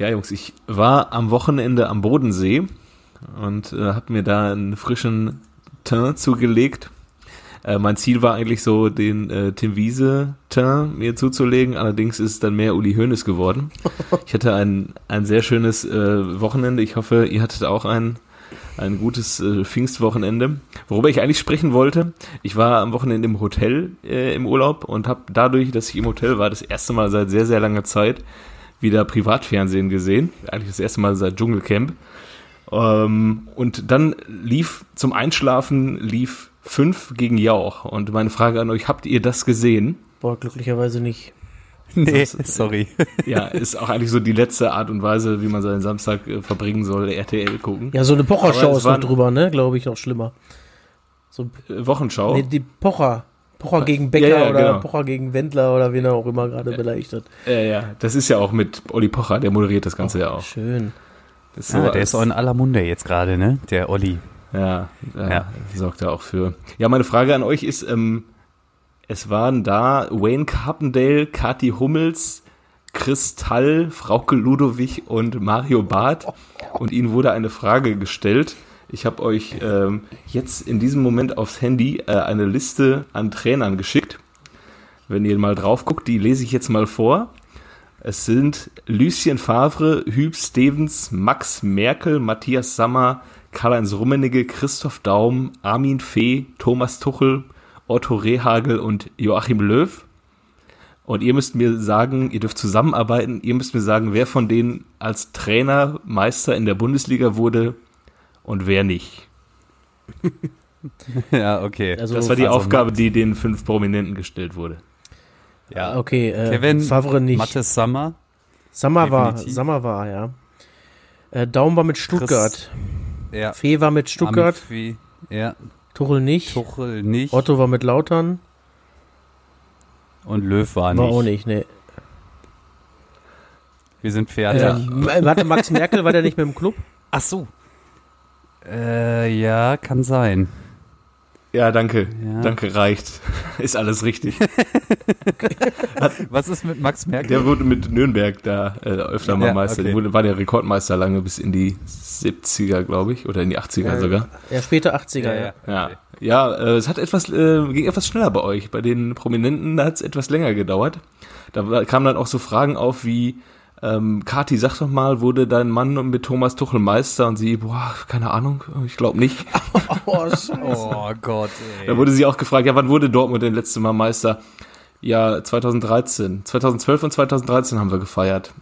Ja, Jungs, ich war am Wochenende am Bodensee und äh, habe mir da einen frischen Teint zugelegt. Äh, mein Ziel war eigentlich so, den äh, Tim Wiese Teint mir zuzulegen. Allerdings ist es dann mehr Uli Hoeneß geworden. Ich hatte ein, ein sehr schönes äh, Wochenende. Ich hoffe, ihr hattet auch ein, ein gutes äh, Pfingstwochenende. Worüber ich eigentlich sprechen wollte, ich war am Wochenende im Hotel äh, im Urlaub und habe dadurch, dass ich im Hotel war, das erste Mal seit sehr, sehr langer Zeit wieder Privatfernsehen gesehen. Eigentlich das erste Mal seit Dschungelcamp. Ähm, und dann lief zum Einschlafen lief 5 gegen Jauch. Und meine Frage an euch, habt ihr das gesehen? Boah, glücklicherweise nicht. Nee, Das ist- sorry. Ja, ist auch eigentlich so die letzte Art und Weise, wie man seinen Samstag äh, verbringen soll, RTL gucken. Ja, so eine Pocher-Show ist noch drüber, ne? Glaube ich, noch schlimmer. So, Äh, Wochenschau. nee, die Pocher. Pocher gegen Becker Ja, ja, oder genau. Pocher gegen Wendler oder wen er auch immer gerade beleidigt hat. Äh, ja, das ist ja auch mit Olli Pocher, der moderiert das Ganze ja auch. Schön. Das ist Ah, so der als- ist auch in aller Munde jetzt gerade, ne? Der Olli. Ja, ja, Ja. sorgt er auch für. Ja, meine Frage an euch ist, ähm, es waren da Wayne Carpendale, Kathi Hummels, Kristall, Frauke Ludowig und Mario Barth und ihnen wurde eine Frage gestellt. Ich habe euch ähm, jetzt in diesem Moment aufs Handy äh, eine Liste an Trainern geschickt. Wenn ihr mal drauf guckt, die lese ich jetzt mal vor. Es sind Lucien Favre, Hüb Stevens, Max Merkel, Matthias Sammer, Karl-Heinz Rummenigge, Christoph Daum, Armin Fee, Thomas Tuchel, Otto Rehagel und Joachim Löw. Und ihr müsst mir sagen, ihr dürft zusammenarbeiten, ihr müsst mir sagen, wer von denen als Trainer Meister in der Bundesliga wurde und wer nicht. ja, okay. Also, Das war die also Aufgabe, die den fünf Prominenten gestellt wurde. ja, Okay, äh, Kevin, Favre nicht. Mattes Sammer. Sammer war. Sammer war, ja. Äh, Daum war mit Stuttgart. Ja. Fee war mit Stuttgart. Amphi, ja. Tuchel nicht. Tuchel nicht. Otto war mit Lautern. Und Löw war, War nicht. auch nicht, ne. Wir sind fertig. Ähm, warte, Max Merkel war der nicht mit dem Club? Ach so. Äh, ja, kann sein. Ja, danke. Ja. Danke, reicht. Ist alles richtig. Was ist mit Max Merkel? Der wurde mit Nürnberg da äh, öfter mal Ja, Meister. okay. Der war der Rekordmeister lange bis in die 70er, glaube ich, oder in die 80er sogar. Ja, später 80er, ja. ja, ja. Ja, ja äh, es hat etwas, äh, ging etwas schneller bei euch. Bei den Prominenten hat es etwas länger gedauert. Da kamen dann auch so Fragen auf wie, ähm, Kati, sag doch mal, wurde dein Mann mit Thomas Tuchel Meister? Und sie, boah, keine Ahnung, ich glaube nicht. Oh. Oh Gott, Da wurde sie auch gefragt, ja, wann wurde Dortmund denn letzte Mal Meister? Ja, 2013. 2012 und 2013 haben wir gefeiert.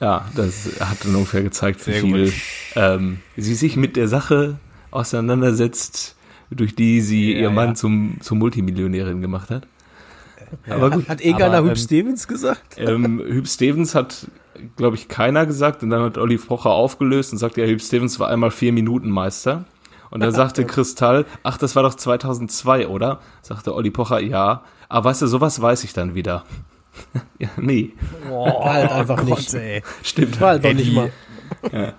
Ja, das hat dann ungefähr gezeigt, wie Sehr viel ähm, sie sich mit der Sache auseinandersetzt, durch die sie Ja, ihr Mann ja. zum, zum Multimillionärin gemacht hat. Aber gut. Hat irgendeiner Aber, Hüb ähm, Stevens gesagt? Ähm, Hüb Stevens hat, glaube ich, keiner gesagt. Und dann hat Olli Pocher aufgelöst und sagte, ja, Hüb Stevens war einmal vier Minuten Meister. Und dann sagte Kristall, ach, das war doch 2002, oder? Sagte Olli Pocher, ja. Aber weißt du, sowas weiß ich dann wieder. ja, nee, War halt einfach Gott, nicht. ey. stimmt. War halt nicht mal.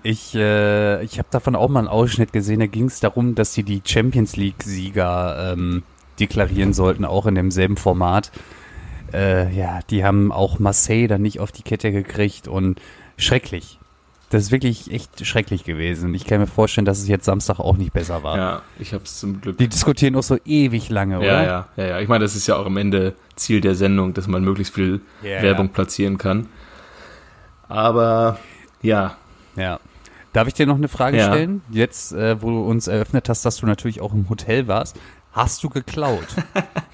Ich, äh, ich habe davon auch mal einen Ausschnitt gesehen. Da ging es darum, dass sie die Champions League-Sieger ähm, deklarieren sollten, auch in demselben Format. Äh, ja, die haben auch Marseille dann nicht auf die Kette gekriegt und schrecklich. Das ist wirklich echt schrecklich gewesen. Ich kann mir vorstellen, dass es jetzt Samstag auch nicht besser war. Ja, ich hab's zum Glück. Die diskutieren auch so ewig lange, oder? Ja, ja, ja, ja. Ich meine, das ist ja auch am Ende Ziel der Sendung, dass man möglichst viel Ja, Werbung ja. platzieren kann. Aber ja, Ja. Darf ich dir noch eine Frage Ja. stellen? Jetzt, äh, wo du uns eröffnet hast, dass du natürlich auch im Hotel warst. Hast du geklaut?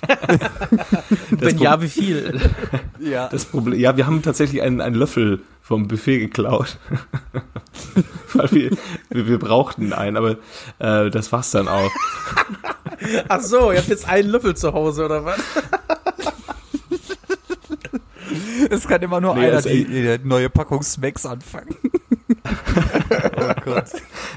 Wenn ja, wie viel? ja. Das Problem, ja, wir haben tatsächlich einen, einen Löffel vom Buffet geklaut. Weil wir, wir, wir brauchten einen, aber äh, das war's dann auch. Ach so, ihr habt jetzt einen Löffel zu Hause, oder was? Es kann immer nur Nee, einer die, die neue Packung Smacks anfangen. oh Gott.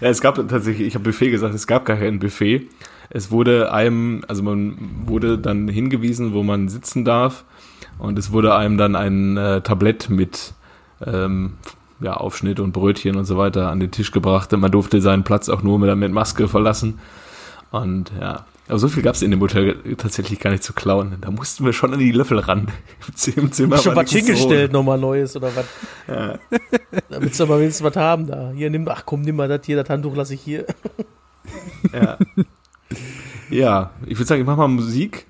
Ja, es gab tatsächlich, ich habe Buffet gesagt, es gab gar kein Buffet. Es wurde einem, also man wurde dann hingewiesen, wo man sitzen darf. Und es wurde einem dann ein äh, Tablett mit ähm, ja, Aufschnitt und Brötchen und so weiter an den Tisch gebracht. Und man durfte seinen Platz auch nur mit, mit Maske verlassen. Und ja, Aber so viel gab es in dem Hotel tatsächlich gar nicht zu klauen. Da mussten wir schon an die Löffel ran. Im Zimmer Schon was hingestellt, nochmal Neues oder was? Ja. Damit sie aber wenigstens was haben da. Hier, nimm, ach komm, nimm mal das hier, das Handtuch lasse ich hier. Ja. Ja, ich würde sagen, ich mache mal Musik.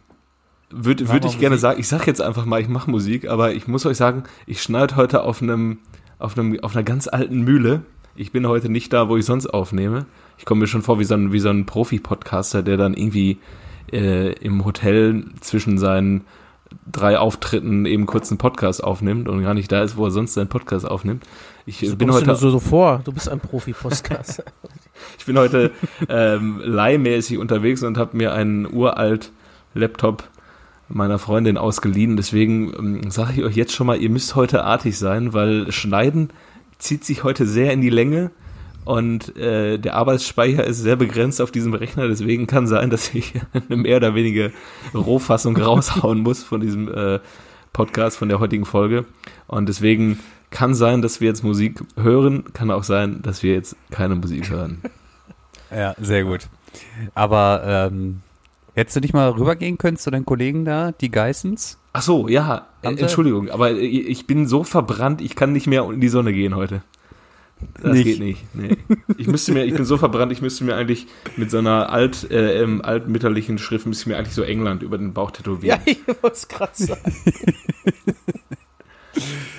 Würde würd ich gerne Musik. sagen, ich sage jetzt einfach mal, ich mache Musik, aber ich muss euch sagen, ich schneide heute auf einem, auf einem, auf einer ganz alten Mühle. Ich bin heute nicht da, wo ich sonst aufnehme. Ich komme mir schon vor wie so ein, wie so ein Profi-Podcaster, der dann irgendwie äh, im Hotel zwischen seinen drei Auftritten eben kurz einen Podcast aufnimmt und gar nicht da ist, wo er sonst seinen Podcast aufnimmt. Ich So bin du heute dir so, so vor. Du bist ein Profi-Podcast. ich bin heute ähm, leihmäßig unterwegs und habe mir einen uralt Laptop meiner Freundin ausgeliehen. Deswegen ähm, sage ich euch jetzt schon mal, ihr müsst heute artig sein, weil Schneiden zieht sich heute sehr in die Länge und äh, der Arbeitsspeicher ist sehr begrenzt auf diesem Rechner. Deswegen kann sein, dass ich eine mehr oder weniger Rohfassung raushauen muss von diesem äh, Podcast, von der heutigen Folge. Und deswegen kann sein, dass wir jetzt Musik hören, kann auch sein, dass wir jetzt keine Musik hören. Ja, sehr gut. Aber ähm, hättest du nicht mal rübergehen können zu deinen Kollegen da, die Geissens? Ach so, ja, Haben Entschuldigung, aber äh, ich bin so verbrannt, ich kann nicht mehr in die Sonne gehen heute. Das Nicht. geht nicht. Nee. Ich müsste mir, ich bin so verbrannt, ich müsste mir eigentlich mit so einer alt, äh, ähm, altmütterlichen Schrift müsste mir eigentlich so England über den Bauch ja, tätowieren. ich wollte es gerade sagen.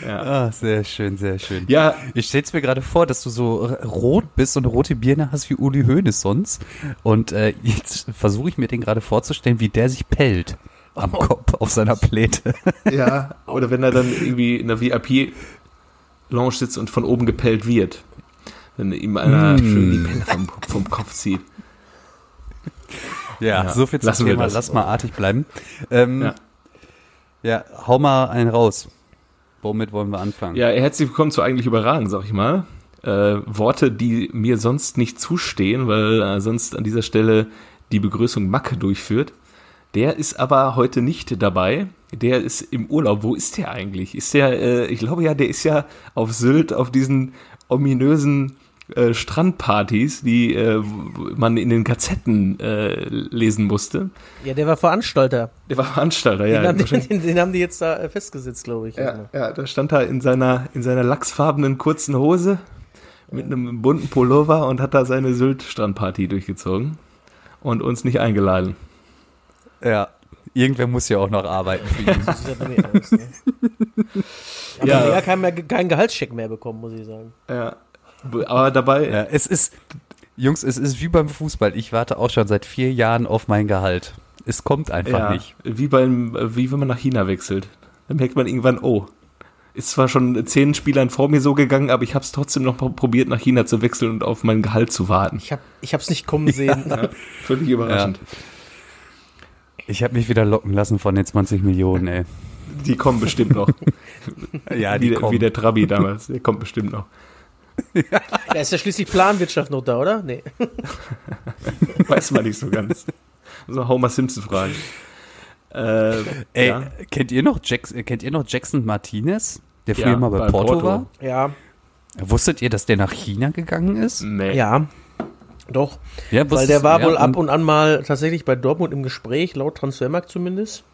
Ja, Ah, sehr schön, sehr schön. ja Ich stell's mir gerade vor, dass du so rot bist und eine rote Birne hast wie Uli Hoeneß sonst. Und äh, jetzt versuche ich mir den gerade vorzustellen, wie der sich pellt am Kopf auf seiner Pläte. ja, oder wenn er dann irgendwie in der VIP-Lounge sitzt und von oben gepellt wird. Wenn ihm einer Mm. schön die Pelle vom, vom Kopf zieht. Ja, Ja, so viel zum lassen wir Thema. das. Lass mal artig bleiben. Ähm, Ja. ja. hau mal einen raus. Womit wollen wir anfangen? Ja, herzlich willkommen zu eigentlich überragend, sag ich mal. Äh, Worte, die mir sonst nicht zustehen, weil äh, sonst an dieser Stelle die Begrüßung Macke durchführt. Der ist aber heute nicht dabei. Der ist im Urlaub. Wo ist der eigentlich? Ist der, äh, ich glaube ja, der ist ja auf Sylt auf diesen ominösen äh, Strandpartys, die äh, man in den Gazetten äh, lesen musste. Ja, der war Veranstalter. Der war Veranstalter, ja. den, haben die, den, den haben die jetzt da äh, festgesetzt, glaube ich. Ja, ja, da stand er in seiner, in seiner lachsfarbenen kurzen Hose mit einem bunten Pullover und hat da seine Sylt-Strandparty durchgezogen und uns nicht eingeladen. Ja. Irgendwer muss ja auch noch arbeiten für ihn. Aus, ne? Aber Ja. ja. keinen, mehr, keinen Gehaltscheck mehr bekommen, muss ich sagen. Ja. Aber dabei, Ja, es ist, Jungs, es ist wie beim Fußball. Ich warte auch schon seit vier Jahren auf mein Gehalt. Es kommt einfach ja, nicht. wie beim, wie wenn man nach China wechselt. Dann merkt man irgendwann, oh, ist zwar schon zehn Spielern vor mir so gegangen, aber ich habe es trotzdem noch pro- probiert, nach China zu wechseln und auf mein Gehalt zu warten. Ich habe ich hab's nicht kommen sehen. Ja, völlig überraschend. Ich habe mich wieder locken lassen von den 20 Millionen, ey. Die kommen bestimmt noch. Ja, wie, die der- kommen. wie der Trabi damals. Der kommt bestimmt noch. Da ist ja schließlich Planwirtschaft noch da, oder? Nee. Weiß man nicht so ganz. So Homer Simpson fragen. Äh, Ey, ja. kennt ihr noch äh, kennt ihr noch Jackson Martinez, der früher Ja, mal bei, bei Porto, Porto. war? Ja, Wusstet ihr, dass der nach China gegangen ist? Nee. ja. Doch. Ja, Weil der war ja, wohl ab und an mal tatsächlich bei Dortmund im Gespräch, laut Transfermarkt zumindest.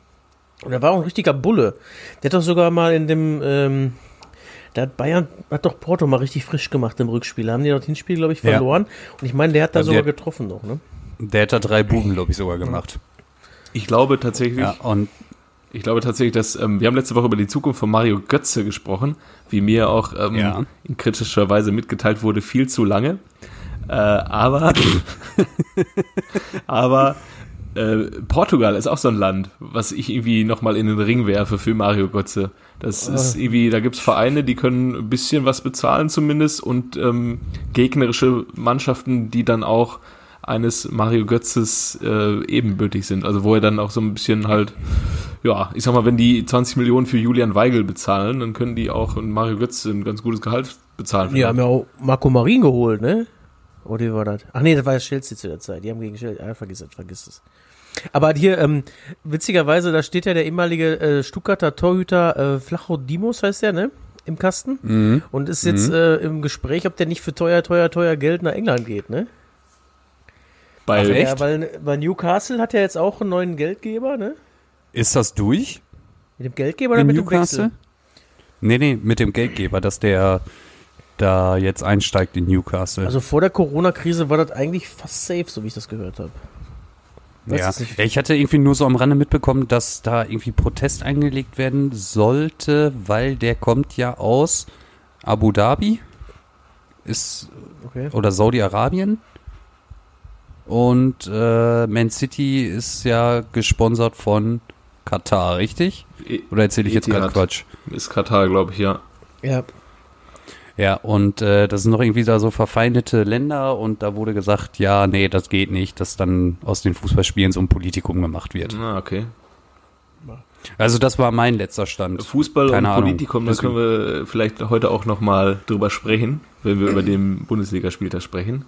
Und er war auch ein richtiger Bulle. Der hat doch sogar mal in dem, ähm, da hat Bayern, hat doch Porto mal richtig frisch gemacht im Rückspiel. Da haben die doch das Hinspiel, glaube ich, Ja. verloren. Und ich meine, der hat da Ja, sogar der- getroffen noch, ne? Der hat da drei Buben, glaube ich, sogar gemacht. Ich glaube tatsächlich, Ja, und ich glaube tatsächlich, dass ähm, wir haben letzte Woche über die Zukunft von Mario Götze gesprochen, wie mir auch ähm, Ja. in kritischer Weise mitgeteilt wurde, viel zu lange. Äh, aber aber äh, Portugal ist auch so ein Land, was ich irgendwie nochmal in den Ring werfe für Mario Götze. Das ist irgendwie, da gibt's Vereine, die können ein bisschen was bezahlen zumindest und ähm, gegnerische Mannschaften, die dann auch eines Mario Götzes äh, ebenbürtig sind. Also wo er dann auch so ein bisschen halt, ja, ich sag mal, wenn die 20 Millionen für Julian Weigel bezahlen, dann können die auch Mario Götze ein ganz gutes Gehalt bezahlen. Die haben ja auch Marco Marin geholt, ne? Oder wie war das? Ach nee, das war ja Chelsea zu der Zeit. Die haben gegen Chelsea, ah, vergiss es, vergiss es. Aber hier, ähm, witzigerweise, da steht ja der ehemalige äh, Stuttgarter Torhüter äh, Flacho Dimos, heißt der, ne? Im Kasten. Mhm. Und ist jetzt äh, im Gespräch, ob der nicht für teuer, teuer, teuer Geld nach England geht, ne? Weil, Ach, echt? Ja, weil, weil Newcastle hat ja jetzt auch einen neuen Geldgeber, ne? Ist das durch? Mit dem Geldgeber oder in mit Newcastle? dem Wechsel? Nee, nee, mit dem Geldgeber, dass der da jetzt einsteigt in Newcastle. Also vor der Corona-Krise war das eigentlich fast safe, so wie ich das gehört habe. ja. ich hatte irgendwie nur so am Rande mitbekommen, dass da irgendwie Protest eingelegt werden sollte, weil der kommt ja aus Abu Dhabi ist Okay. oder Saudi-Arabien und äh, Man City ist ja gesponsert von Katar, richtig? E- Oder erzähle ich jetzt gerade. Quatsch? ist Katar, glaube ich, ja. Ja. Ja, und äh, das sind noch irgendwie da so verfeindete Länder und da wurde gesagt, ja, nee, das geht nicht, dass dann aus den Fußballspielen so ein Politikum gemacht wird. Ah, okay. Also das war mein letzter Stand. Fußball Keine und Ahnung. Politikum, da können wir vielleicht heute auch nochmal drüber sprechen, wenn wir über den Bundesligaspieltag sprechen.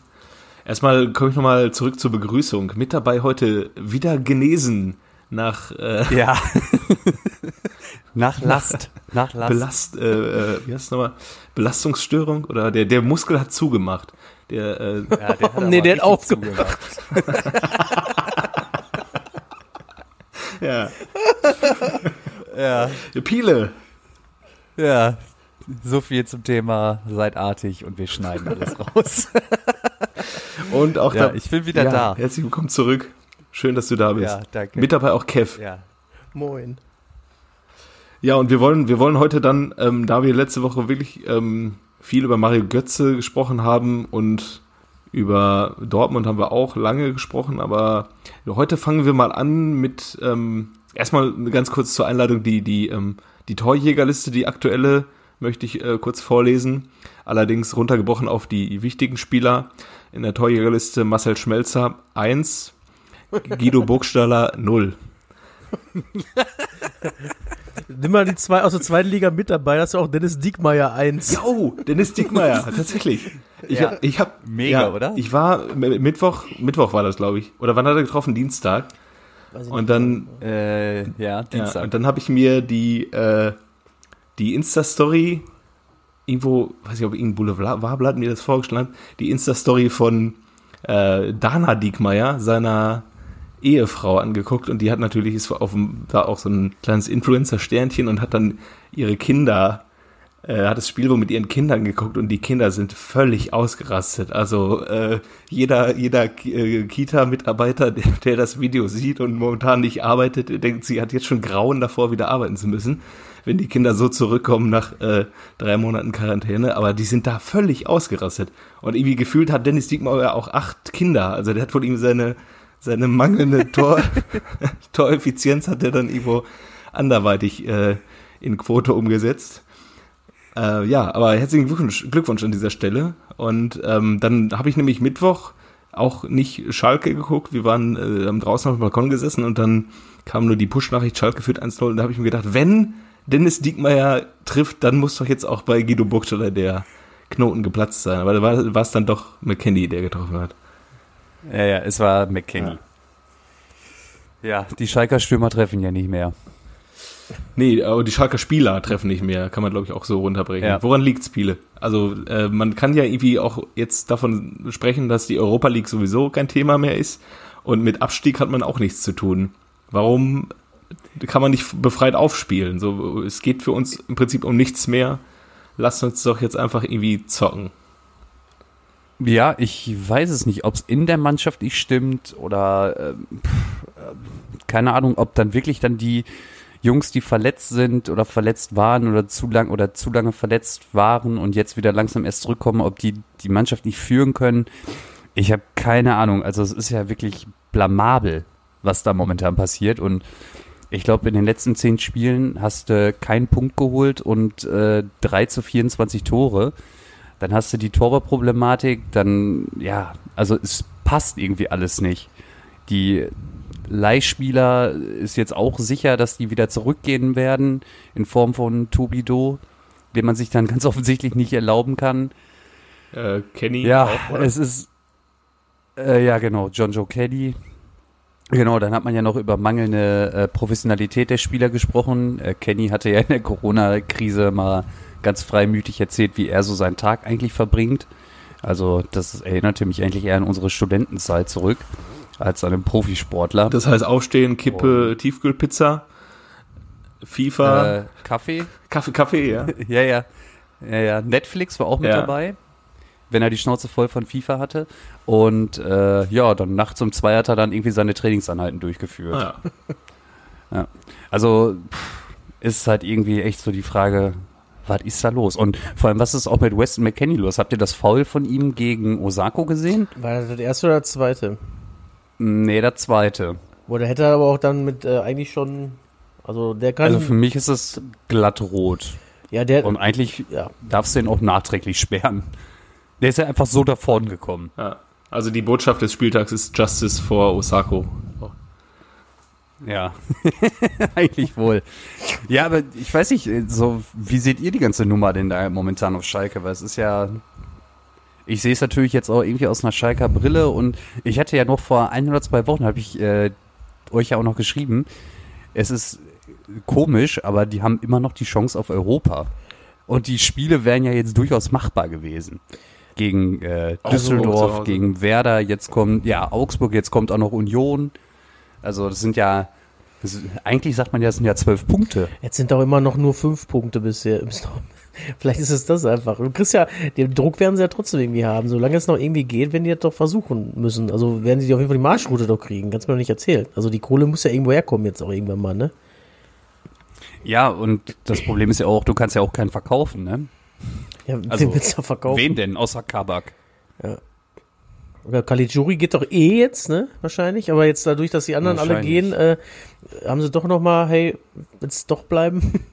Erstmal komme ich nochmal zurück zur Begrüßung. Mit dabei heute wieder genesen nach äh, Ja. Nach Last. Nach Last. Belast, äh, äh, wie heißt nochmal? Belastungsstörung oder der, der Muskel hat zugemacht. Der, äh, Ja, der Nee, aber der hat aufgemacht. ja. Ja. Piele. Ja. So viel zum Thema seid artig und wir schneiden alles raus. Und auch Ja, da, ich bin wieder ja, da. Herzlich willkommen zurück. Schön, dass du da bist. Ja, danke. Mit dabei auch Kev. Ja. Moin. Ja, und wir wollen, wir wollen heute dann, ähm, da wir letzte Woche wirklich ähm, viel über Mario Götze gesprochen haben und über Dortmund haben wir auch lange gesprochen, aber heute fangen wir mal an mit ähm, erstmal ganz kurz zur Einladung die die ähm, die Torjägerliste, die aktuelle möchte ich äh, kurz vorlesen. Allerdings runtergebrochen auf die wichtigen Spieler in der Torjägerliste Marcel Schmelzer 1, Guido Burgstaller 0. Nimm mal die zwei aus der zweiten Liga mit dabei, das ist ja auch Dennis Diekmeyer 1. Oh, Dennis Dickmeyer, tatsächlich. Ich Ja. hab, ich hab, Mega, ja, oder? Ich war Mittwoch, Mittwoch war das, glaube ich. Oder wann hat er getroffen? Dienstag. Weiß ich Und dann, Äh, ja, ja, Dienstag. und dann habe ich mir die, äh, die Insta-Story irgendwo, weiß ich, ob irgendein Boulevardblatt mir das vorgeschlagen hat, die Insta-Story von äh, Dana Diekmeyer, seiner Ehefrau angeguckt und die hat natürlich ist auf dem, da auch so ein kleines Influencer-Sternchen und hat dann ihre Kinder, äh, hat das Spiel wohl mit ihren Kindern geguckt und die Kinder sind völlig ausgerastet. Also äh, jeder, jeder äh, Kita-Mitarbeiter, der, der das Video sieht und momentan nicht arbeitet, denkt, sie hat jetzt schon Grauen davor, wieder arbeiten zu müssen, wenn die Kinder so zurückkommen nach äh, drei Monaten Quarantäne. Aber die sind da völlig ausgerastet. Und irgendwie gefühlt hat Dennis Diekmeyer auch acht Kinder. Also der hat wohl ihm seine seine mangelnde Tor, Toreffizienz hat er dann irgendwo anderweitig äh, in Quote umgesetzt. Äh, ja, aber herzlichen Glückwunsch, Glückwunsch an dieser Stelle. Und ähm, dann habe ich nämlich Mittwoch auch nicht Schalke geguckt. Wir waren äh, haben draußen auf dem Balkon gesessen und dann kam nur die Push-Nachricht, Schalke führt 1-0. Und da habe ich mir gedacht, wenn Dennis Diekmeyer trifft, dann muss doch jetzt auch bei Guido Burgstaller der Knoten geplatzt sein. Aber da war es dann doch McKenny, der getroffen hat. Ja, ja, es war McKenny. Ja, die Schalker Stürmer treffen ja nicht mehr. Nee, aber die Schalker Spieler treffen nicht mehr, kann man glaube ich auch so runterbrechen. Ja. Woran liegt's, Spiele? Also äh, man kann ja irgendwie auch jetzt davon sprechen, dass die Europa League sowieso kein Thema mehr ist und mit Abstieg hat man auch nichts zu tun. Warum kann man nicht befreit aufspielen? So, es geht für uns im Prinzip um nichts mehr. Lasst uns doch jetzt einfach irgendwie zocken. Ja, ich weiß es nicht, ob es in der Mannschaft nicht stimmt oder ähm, ähm, keine Ahnung, ob dann wirklich dann die Jungs, die verletzt sind oder verletzt waren oder zu lang oder zu lange verletzt waren und jetzt wieder langsam erst zurückkommen, ob die die Mannschaft nicht führen können. Ich habe keine Ahnung. Also es ist ja wirklich blamabel, was da momentan passiert und ich glaube, in den letzten zehn Spielen hast du keinen Punkt geholt und äh, 3 zu 24 Tore. Dann hast du die Torwartproblematik, dann, ja, also es passt irgendwie alles nicht. Die Leihspieler ist jetzt auch sicher, dass die wieder zurückgehen werden in Form von Tobido, den man sich dann ganz offensichtlich nicht erlauben kann. Äh, Kenny Ja, auch, es ist, äh, ja genau, John Joe Kelly. Genau, dann hat man ja noch über mangelnde äh, Professionalität der Spieler gesprochen. Äh, Kenny hatte ja in der Corona-Krise mal ganz freimütig erzählt, wie er so seinen Tag eigentlich verbringt. Also das erinnerte mich eigentlich eher an unsere Studentenzeit zurück. als einem Profisportler. Das heißt Aufstehen, Kippe, Tiefkühlpizza, FIFA, äh, Kaffee? Kaffee, Kaffee, ja. Ja, ja. Ja, ja. Netflix war auch mit Ja. dabei, wenn er die Schnauze voll von FIFA hatte. Und äh, ja, dann nachts um zwei hat er dann irgendwie seine Trainingsanheiten durchgeführt. Ah, ja. Also pff, ist halt irgendwie echt so die Frage, was ist da los? Und vor allem, was ist auch mit Weston McKenney los? Habt ihr das Foul von ihm gegen Osako gesehen? War das der erste oder der zweite? Nee, der zweite. Oder hätte er aber auch dann mit äh, eigentlich schon. Also der kann. Also für mich ist es glatt rot. ja, der. Und eigentlich ja. darfst du ihn auch nachträglich sperren. Der ist ja einfach so davon gekommen. ja. Also die Botschaft des Spieltags ist Justice for Osako. Ja, eigentlich wohl. Ja, aber ich weiß nicht, so, wie seht ihr die ganze Nummer denn da momentan auf Schalke? Weil es ist ja, ich sehe es natürlich jetzt auch irgendwie aus einer Schalker Brille und ich hatte ja noch vor ein oder zwei Wochen, habe ich äh, euch ja auch noch geschrieben, es ist komisch, aber die haben immer noch die Chance auf Europa. Und die Spiele wären ja jetzt durchaus machbar gewesen. Gegen äh, Düsseldorf, Hause. gegen Werder, jetzt kommt, ja, Augsburg, jetzt kommt auch noch Union. Also das sind ja, das, eigentlich sagt man ja, das sind ja zwölf Punkte. Jetzt sind doch immer noch nur fünf Punkte bisher. Bis noch- Vielleicht ist es das einfach. Du kriegst ja, den Druck werden sie ja trotzdem irgendwie haben. Solange es noch irgendwie geht, werden die das doch versuchen müssen. Also werden sie auf jeden Fall die Marschroute doch kriegen. Kannst du mir doch nicht erzählen. Also die Kohle muss ja irgendwo herkommen jetzt auch irgendwann mal, ne? Ja, und das Problem ist ja auch, du kannst ja auch keinen verkaufen, ne? Ja, Also, willst du verkaufen? Wen denn, außer Kabak? Oder Caligiuri geht doch eh jetzt, ne? Wahrscheinlich. Aber jetzt dadurch, dass die anderen alle gehen, äh, haben sie doch noch mal, hey, willst du doch bleiben?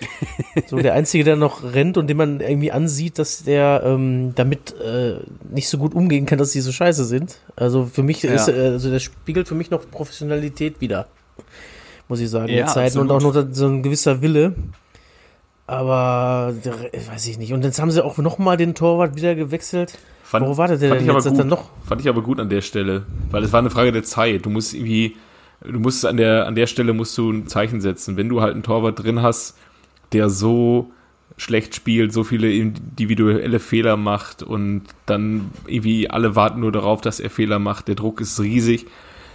so der Einzige, der noch rennt und den man irgendwie ansieht, dass der ähm, damit äh, nicht so gut umgehen kann, dass die so scheiße sind. Also für mich Ja. ist, äh, also der spiegelt für mich noch Professionalität wieder. Muss ich sagen, Ja, Zeiten und auch noch so ein gewisser Wille. Aber weiß ich nicht. Und jetzt haben sie auch noch mal den Torwart wieder gewechselt. Fand, Wo war der denn jetzt? aber Ist gut. er noch? Fand ich aber gut an der Stelle, weil es war eine Frage der Zeit. Du musst irgendwie, du musst an der, an der Stelle musst du ein Zeichen setzen. Wenn du halt einen Torwart drin hast, der so schlecht spielt, so viele individuelle Fehler macht und dann irgendwie alle warten nur darauf, dass er Fehler macht, der Druck ist riesig,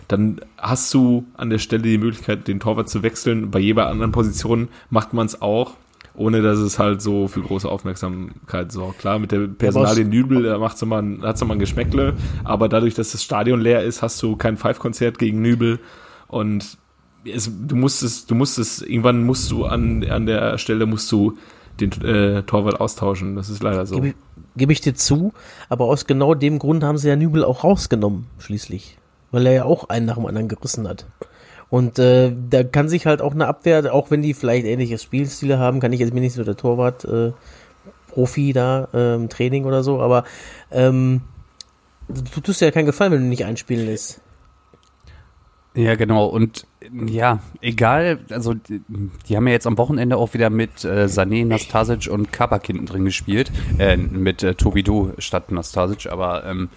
dann hast du an der Stelle die Möglichkeit, den Torwart zu wechseln. Bei jeder anderen Position macht man es auch, ohne dass es halt so für große Aufmerksamkeit sorgt. Klar, mit der Personalie Nübel da macht's immer ein, hat's immer ein Geschmäckle, aber dadurch, dass das Stadion leer ist, hast du kein Five-Konzert gegen Nübel und es, du musst es, du musst es, irgendwann musst du an, an der Stelle musst du den äh, Torwart austauschen. Das ist leider so. Gebe, gebe ich dir zu, aber aus genau dem Grund haben sie ja Nübel auch rausgenommen, schließlich. Weil er ja auch einen nach dem anderen gerissen hat. Und äh, da kann sich halt auch eine Abwehr, auch wenn die vielleicht ähnliche Spielstile haben, kann ich jetzt mir nicht so der Torwart äh, Profi da äh, im Training oder so, aber ähm, du tust dir ja keinen Gefallen, wenn du nicht einspielen lässt. Ja, genau. Und ja, egal, also die, die haben ja jetzt am Wochenende auch wieder mit äh, Sané, Nastasic und Kabak hinten drin gespielt. Äh, mit äh, Tobido statt Nastasic, aber ähm,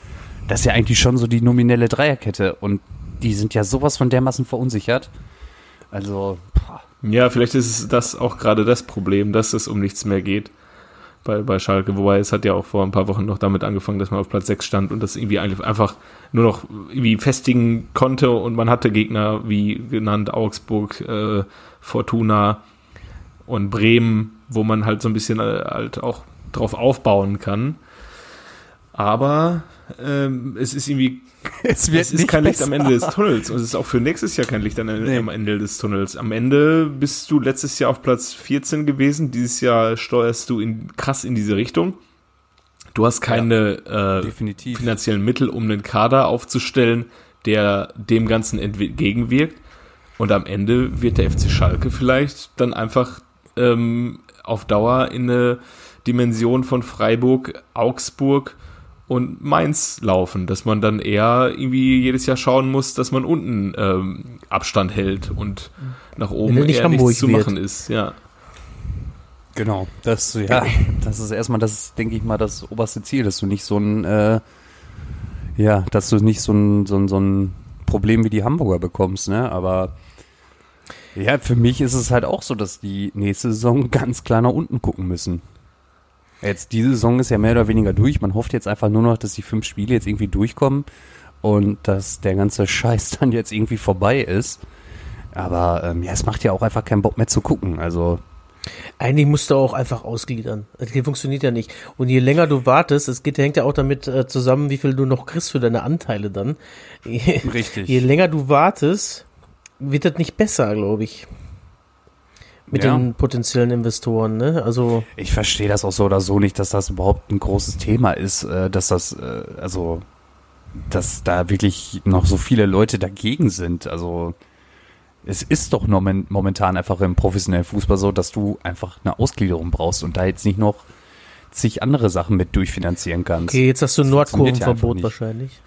das ist ja eigentlich schon so die nominelle Dreierkette und die sind ja sowas von dermaßen verunsichert. Also, pah, Ja, vielleicht ist es das auch gerade das Problem, dass es um nichts mehr geht bei, bei Schalke. Wobei es hat ja auch vor ein paar Wochen noch damit angefangen, dass man auf Platz 6 stand und das irgendwie einfach nur noch irgendwie festigen konnte und man hatte Gegner wie genannt Augsburg, äh, Fortuna und Bremen, wo man halt so ein bisschen äh, halt auch drauf aufbauen kann. Aber ähm, es ist irgendwie es es ist kein Licht am Ende des Tunnels und es ist auch für nächstes Jahr kein Licht am Ende, Nee. am Ende des Tunnels. Am Ende bist du letztes Jahr auf Platz 14 gewesen, dieses Jahr steuerst du in, krass in diese Richtung. Du hast keine äh, Definitiv. finanziellen Mittel, um einen Kader aufzustellen, der dem Ganzen entgegenwirkt. Und am Ende wird der FC Schalke vielleicht dann einfach ähm, auf Dauer in eine Dimension von Freiburg, Augsburg und Mainz laufen, dass man dann eher irgendwie jedes Jahr schauen muss, dass man unten ähm, Abstand hält und nach oben nicht eher Hamburg nichts zu wird. machen ist. Ja. Genau, das, ja, das ist erstmal das, denke ich mal, das oberste Ziel, dass du nicht so ein, äh, ja, dass du nicht so ein, so ein, so ein Problem wie die Hamburger bekommst, ne, aber ja, für mich ist es halt auch so, dass die nächste Saison ganz klar nach unten gucken müssen. Jetzt, diese Saison ist ja mehr oder weniger durch, man hofft jetzt einfach nur noch, dass die fünf Spiele jetzt irgendwie durchkommen und dass der ganze Scheiß dann jetzt irgendwie vorbei ist. Aber ähm, ja, es macht ja auch einfach keinen Bock mehr zu gucken. Also Eigentlich musst du auch einfach ausgliedern. Das funktioniert ja nicht. Und je länger du wartest, es geht, hängt ja auch damit äh, zusammen, wie viel du noch kriegst für deine Anteile dann. Je, Richtig. Je länger du wartest, wird das nicht besser, glaube ich. Mit Ja. den potenziellen Investoren, ne? Also, ich verstehe das auch so oder so nicht, dass das überhaupt ein großes Thema ist, äh, dass das, äh, also, dass da wirklich noch so viele Leute dagegen sind. Also, es ist doch momentan einfach im professionellen Fußball so, dass du einfach eine Ausgliederung brauchst und da jetzt nicht noch zig andere Sachen mit durchfinanzieren kannst. okay, jetzt hast du ein ja Nordkurvenverbot nicht. wahrscheinlich.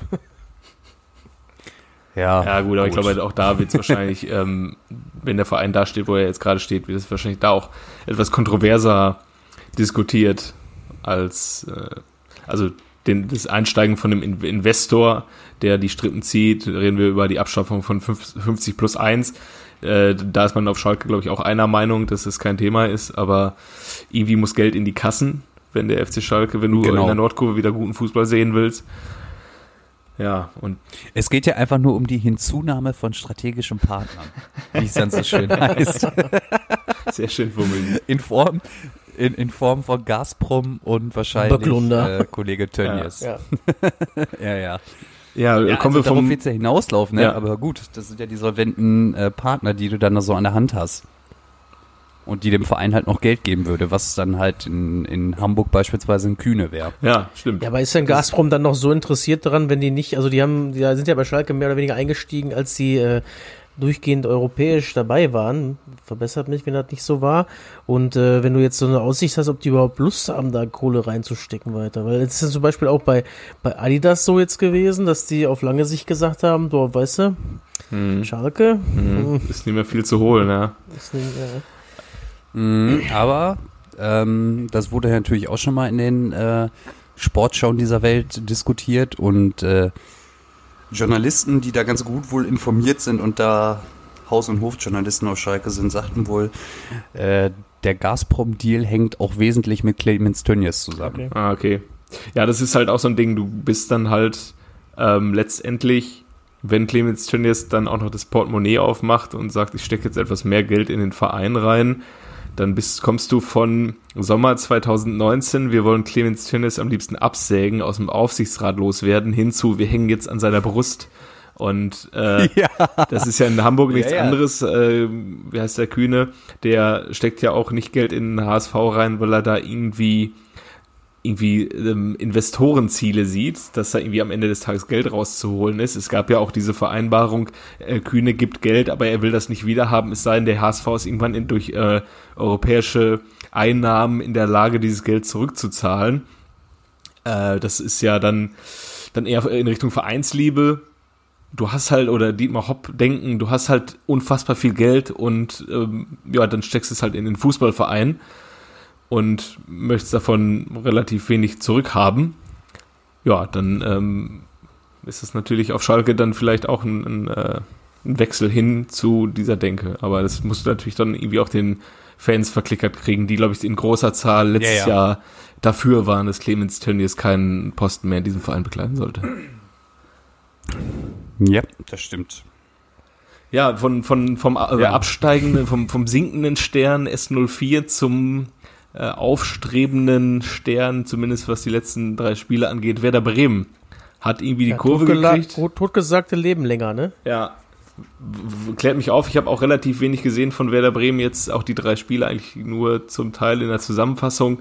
Ja, Ja, gut, aber ich glaube, auch da wird es wahrscheinlich, ähm, wenn der Verein da steht, wo er jetzt gerade steht, wird es wahrscheinlich da auch etwas kontroverser diskutiert als, äh, also den, das Einsteigen von dem In Investor, der die Strippen zieht, reden wir über die Abschaffung von 50 plus 1. Äh, da ist man auf Schalke, glaube ich, auch einer Meinung, dass es kein Thema ist, aber irgendwie muss Geld in die Kassen, wenn der FC Schalke, wenn du Genau. in der Nordkurve wieder guten Fußball sehen willst. Ja, und Es geht ja einfach nur um die Hinzunahme von strategischen Partnern, wie es dann so schön heißt. sehr schön formuliert. In Form, in, in Form von Gazprom und wahrscheinlich äh, Kollege Tönnies. Ja. ja. ja. Ja, Ja, kommen also wir darauf vom, wird's ja hinauslaufen, ne? Ja. aber gut, das sind ja die solventen äh, Partner, die du dann noch so an der Hand hast. Und die dem Verein halt noch Geld geben würde, was dann halt in, in Hamburg beispielsweise ein Kühne wäre. Ja, stimmt. Ja, aber ist denn Gazprom dann noch so interessiert daran, wenn die nicht, also die haben, die sind ja bei Schalke mehr oder weniger eingestiegen, als sie äh, durchgehend europäisch dabei waren. Verbessert mich, wenn das nicht so war. Und äh, wenn du jetzt so eine Aussicht hast, ob die überhaupt Lust haben, da Kohle reinzustecken weiter. Weil es ist ja zum Beispiel auch bei, bei Adidas so jetzt gewesen, dass die auf lange Sicht gesagt haben, du weißt du, Mhm. Schalke, Mhm. Ist nicht mehr viel zu holen, ja. ist nicht, äh, Mhm, aber ähm, das wurde ja natürlich auch schon mal in den äh, Sportschauen dieser Welt diskutiert und äh, Journalisten, die da ganz gut wohl informiert sind und da Haus- und Hofjournalisten aus Schalke sind, sagten wohl, äh, der Gazprom-Deal hängt auch wesentlich mit Clemens Tönnies zusammen. Okay. Ah, okay. Ja, das ist halt auch so ein Ding, du bist dann halt ähm, letztendlich, wenn Clemens Tönnies dann auch noch das Portemonnaie aufmacht und sagt, ich stecke jetzt etwas mehr Geld in den Verein rein, dann bist, kommst du von Sommer 2019, wir wollen Clemens Tönnies am liebsten absägen, aus dem Aufsichtsrat loswerden, hinzu, wir hängen jetzt an seiner Brust. Und äh, das ist ja in Hamburg nichts Ja, ja. anderes. Äh, wie heißt der Kühne? Der steckt ja auch nicht Geld in den HSV rein, weil er da irgendwie irgendwie ähm, Investorenziele sieht, dass da irgendwie am Ende des Tages Geld rauszuholen ist. Es gab ja auch diese Vereinbarung, äh, Kühne gibt Geld, aber er will das nicht wiederhaben, es sei denn, der HSV ist irgendwann in, durch äh, europäische Einnahmen in der Lage, dieses Geld zurückzuzahlen. Äh, das ist ja dann, dann eher in Richtung Vereinsliebe. Du hast halt, oder Dietmar Hopp denken, du hast halt unfassbar viel Geld und ähm, ja, dann steckst du es halt in den Fußballverein und möchtest davon relativ wenig zurückhaben, ja, dann ähm, ist es natürlich auf Schalke dann vielleicht auch ein, ein, äh, ein Wechsel hin zu dieser Denke. Aber das musst du natürlich dann irgendwie auch den Fans verklickert kriegen, die, glaube ich, in großer Zahl letztes Ja, ja. Jahr dafür waren, dass Clemens Tönnies keinen Posten mehr in diesem Verein bekleiden sollte. Ja, das stimmt. Ja, von, von, vom äh, Ja. absteigenden, vom, vom sinkenden Stern S04 zum äh, aufstrebenden Stern, zumindest was die letzten drei Spiele angeht, Werder Bremen. Hat irgendwie die ja, Kurve gekriegt. tot- Totgesagte leben länger, ne? Ja. Klärt mich auf, ich habe auch relativ wenig gesehen von Werder Bremen, jetzt auch die drei Spiele eigentlich nur zum Teil in der Zusammenfassung.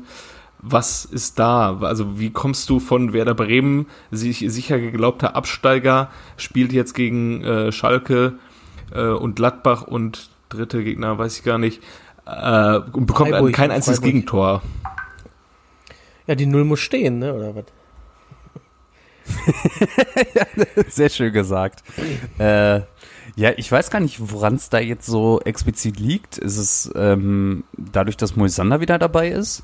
Was ist da? Also wie kommst du von Werder Bremen, sich sicher geglaubter Absteiger, spielt jetzt gegen äh, Schalke äh, und Gladbach und dritte Gegner, weiß ich gar nicht, äh, und bekommt Freiburg, kein einziges Freiburg. Gegentor. Ja, die Null muss stehen, ne? Oder was? Sehr schön gesagt. äh, ja, ich weiß gar nicht, woran es da jetzt so explizit liegt. Ist es ähm, dadurch, dass Moisander wieder dabei ist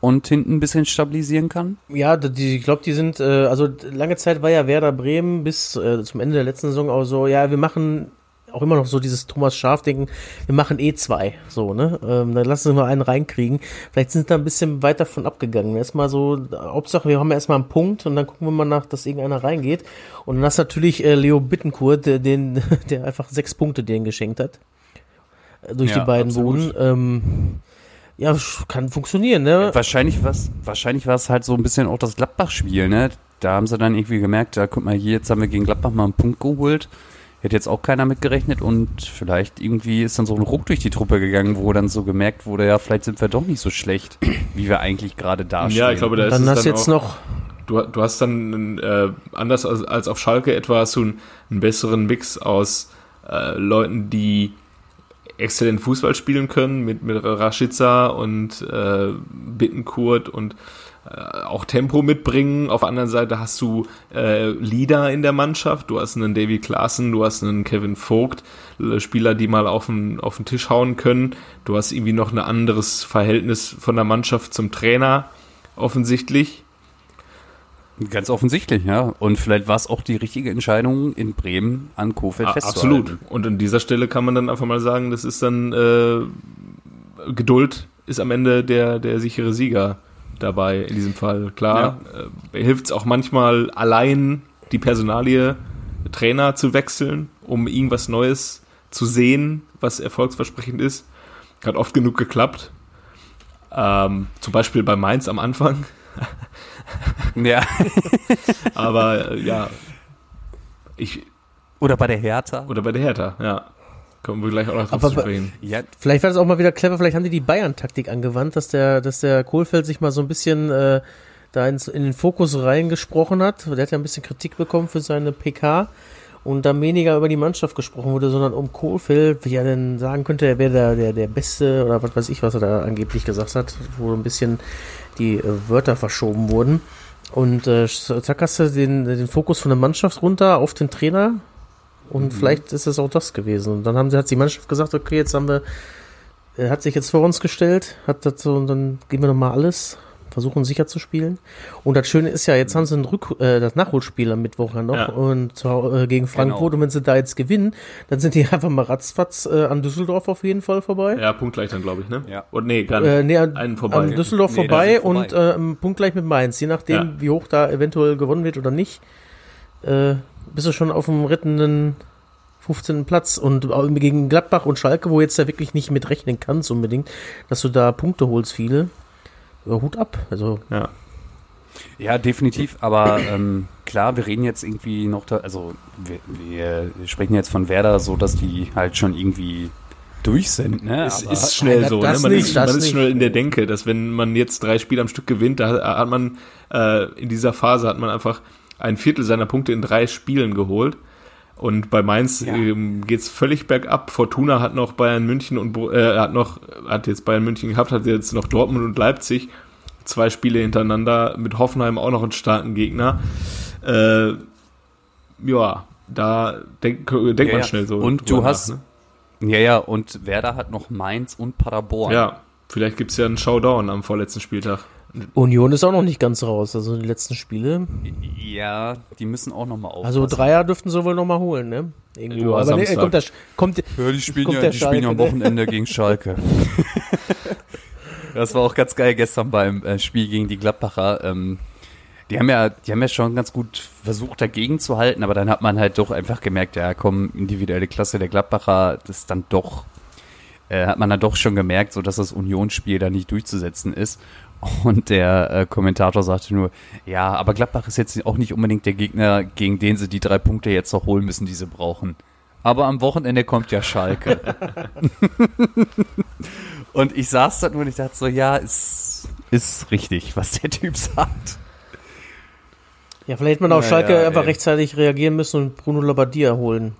und hinten ein bisschen stabilisieren kann? Ja, die, ich glaube, die sind, äh, also lange Zeit war ja Werder Bremen bis äh, zum Ende der letzten Saison auch so, ja, wir machen auch immer noch so dieses Thomas Schaf-Denken, wir machen eh zwei, so, ne? Ähm, dann lassen wir mal einen reinkriegen. Vielleicht sind sie da ein bisschen weit davon abgegangen. Erstmal so, Hauptsache, wir haben erstmal einen Punkt und dann gucken wir mal nach, dass irgendeiner reingeht. Und dann hast du natürlich äh, Leo Bittencourt, der, den, der einfach sechs Punkte denen geschenkt hat. Äh, Durch Ja, die beiden. Boden. Ähm, ja, kann funktionieren, ne? Wahrscheinlich wahrscheinlich war es halt so ein bisschen auch das Gladbach-Spiel, ne? Da haben sie dann irgendwie gemerkt, da guck mal hier, jetzt haben wir gegen Gladbach mal einen Punkt geholt. Hätte jetzt auch keiner mitgerechnet und vielleicht irgendwie ist dann so ein Ruck durch die Truppe gegangen, wo dann so gemerkt wurde, ja, vielleicht sind wir doch nicht so schlecht, wie wir eigentlich gerade dastehen. Ja, ich glaube, da ist Dann es hast du dann jetzt auch, noch, Du, du hast dann äh, anders als, als auf Schalke etwa hast du einen, einen besseren Mix aus äh, Leuten, die exzellent Fußball spielen können, mit, mit Rashica und äh, Bittenkurt und auch Tempo mitbringen. Auf der anderen Seite hast du äh, Leader in der Mannschaft. Du hast einen Davy Klaassen, du hast einen Kevin Vogt, äh, Spieler, die mal auf den, auf den Tisch hauen können. Du hast irgendwie noch ein anderes Verhältnis von der Mannschaft zum Trainer, offensichtlich. Ganz offensichtlich, ja. Und vielleicht war es auch die richtige Entscheidung, in Bremen an Kofeld A- festzuhalten. Absolut. Und an dieser Stelle kann man dann einfach mal sagen, das ist dann äh, Geduld ist am Ende der, der sichere Sieger dabei in diesem Fall. Klar, äh, hilft es auch manchmal allein die Personalie Trainer zu wechseln, um irgendwas Neues zu sehen, was erfolgsversprechend ist. Hat oft genug geklappt. Ähm, zum Beispiel bei Mainz am Anfang. Ja. Aber äh, ja, ich, Oder bei der Hertha. oder bei der Hertha, ja. Kommen wir gleich auch noch drauf Aber zu sprechen. Ja, Vielleicht war das auch mal wieder clever, vielleicht haben die die Bayern-Taktik angewandt, dass der, dass der Kohlfeld sich mal so ein bisschen äh, da ins, in den Fokus reingesprochen hat. Der hat ja ein bisschen Kritik bekommen für seine PK und da weniger über die Mannschaft gesprochen wurde, sondern um Kohlfeld, wie er denn sagen könnte, er wäre der, der, der Beste oder was weiß ich, was er da angeblich gesagt hat, wo ein bisschen die äh, Wörter verschoben wurden. Und äh, zack hast du den, den Fokus von der Mannschaft runter auf den Trainer und vielleicht ist es auch das gewesen. Und dann haben sie, hat die Mannschaft gesagt, okay, jetzt haben wir, er hat sich jetzt vor uns gestellt, hat dazu, und dann geben wir nochmal alles, versuchen sicher zu spielen. Und das Schöne ist ja, jetzt haben sie ein Rück, äh, das Nachholspiel am Mittwoch ja noch Ja. und äh, gegen Frankfurt. Genau. Und wenn sie da jetzt gewinnen, dann sind die einfach mal ratzfatz äh, an Düsseldorf auf jeden Fall vorbei. Ja, punktgleich dann, glaube ich, ne? Ja. Und nee, gar nicht. Äh, nee, an, einen vorbei. an Düsseldorf Nee, vorbei, vorbei. und äh, im Punkt gleich mit Mainz. Je nachdem, Ja. wie hoch da eventuell gewonnen wird oder nicht, äh, bist du schon auf dem rettenden 15. Platz. Und auch gegen Gladbach und Schalke, wo jetzt da wirklich nicht mit rechnen kannst unbedingt, dass du da Punkte holst, viele. Ja, Hut ab. Also, ja. Ja, definitiv. Aber ähm, klar, wir reden jetzt irgendwie noch da, also wir, wir sprechen jetzt von Werder so, dass die halt schon irgendwie durch sind. Ne? Es Aber- ist schnell Nein, so, ne? Man, nicht, ist, man ist schnell in der Denke, dass wenn man jetzt drei Spiele am Stück gewinnt, da hat man äh, in dieser Phase hat man einfach ein Viertel seiner Punkte in drei Spielen geholt. Und bei Mainz Ja. ähm, geht's völlig bergab. Fortuna hat noch Bayern München und äh, hat noch hat jetzt Bayern München gehabt, hat jetzt noch Dortmund und Leipzig zwei Spiele hintereinander mit Hoffenheim auch noch einen starken Gegner. Äh, ja, da denk, denkt Ja, man schnell so. Und du hast- ne? Ja, ja, und Werder hat noch Mainz und Paderborn. Ja, vielleicht gibt's ja einen Showdown am vorletzten Spieltag. Union ist auch noch nicht ganz raus. Also die letzten Spiele. Ja, die müssen auch nochmal aufpassen. Also Dreier dürften sie wohl noch mal holen, ne? Irgendwo. Ja, Aber nee, kommt der, kommt, Ja, die spielen, Kommt ja, der die spielen ja am Schalke, ne? Wochenende gegen Schalke. das war auch ganz geil gestern beim äh, Spiel gegen die Gladbacher. Ähm, die haben ja, die haben ja schon ganz gut versucht dagegen zu halten, aber dann hat man halt doch einfach gemerkt, ja, komm, individuelle Klasse der Gladbacher, das ist dann doch, äh, hat man dann doch schon gemerkt, so dass das Unionsspiel da nicht durchzusetzen ist. Und der äh, Kommentator sagte nur, ja, aber Gladbach ist jetzt auch nicht unbedingt der Gegner, gegen den sie die drei Punkte jetzt noch holen müssen, die sie brauchen. Aber am Wochenende kommt ja Schalke. und ich saß da nur und ich dachte so, ja, ist, ist richtig, was der Typ sagt. ja, vielleicht hätte man auf Ja, Schalke ja, einfach ey. rechtzeitig reagieren müssen und Bruno Labbadia holen.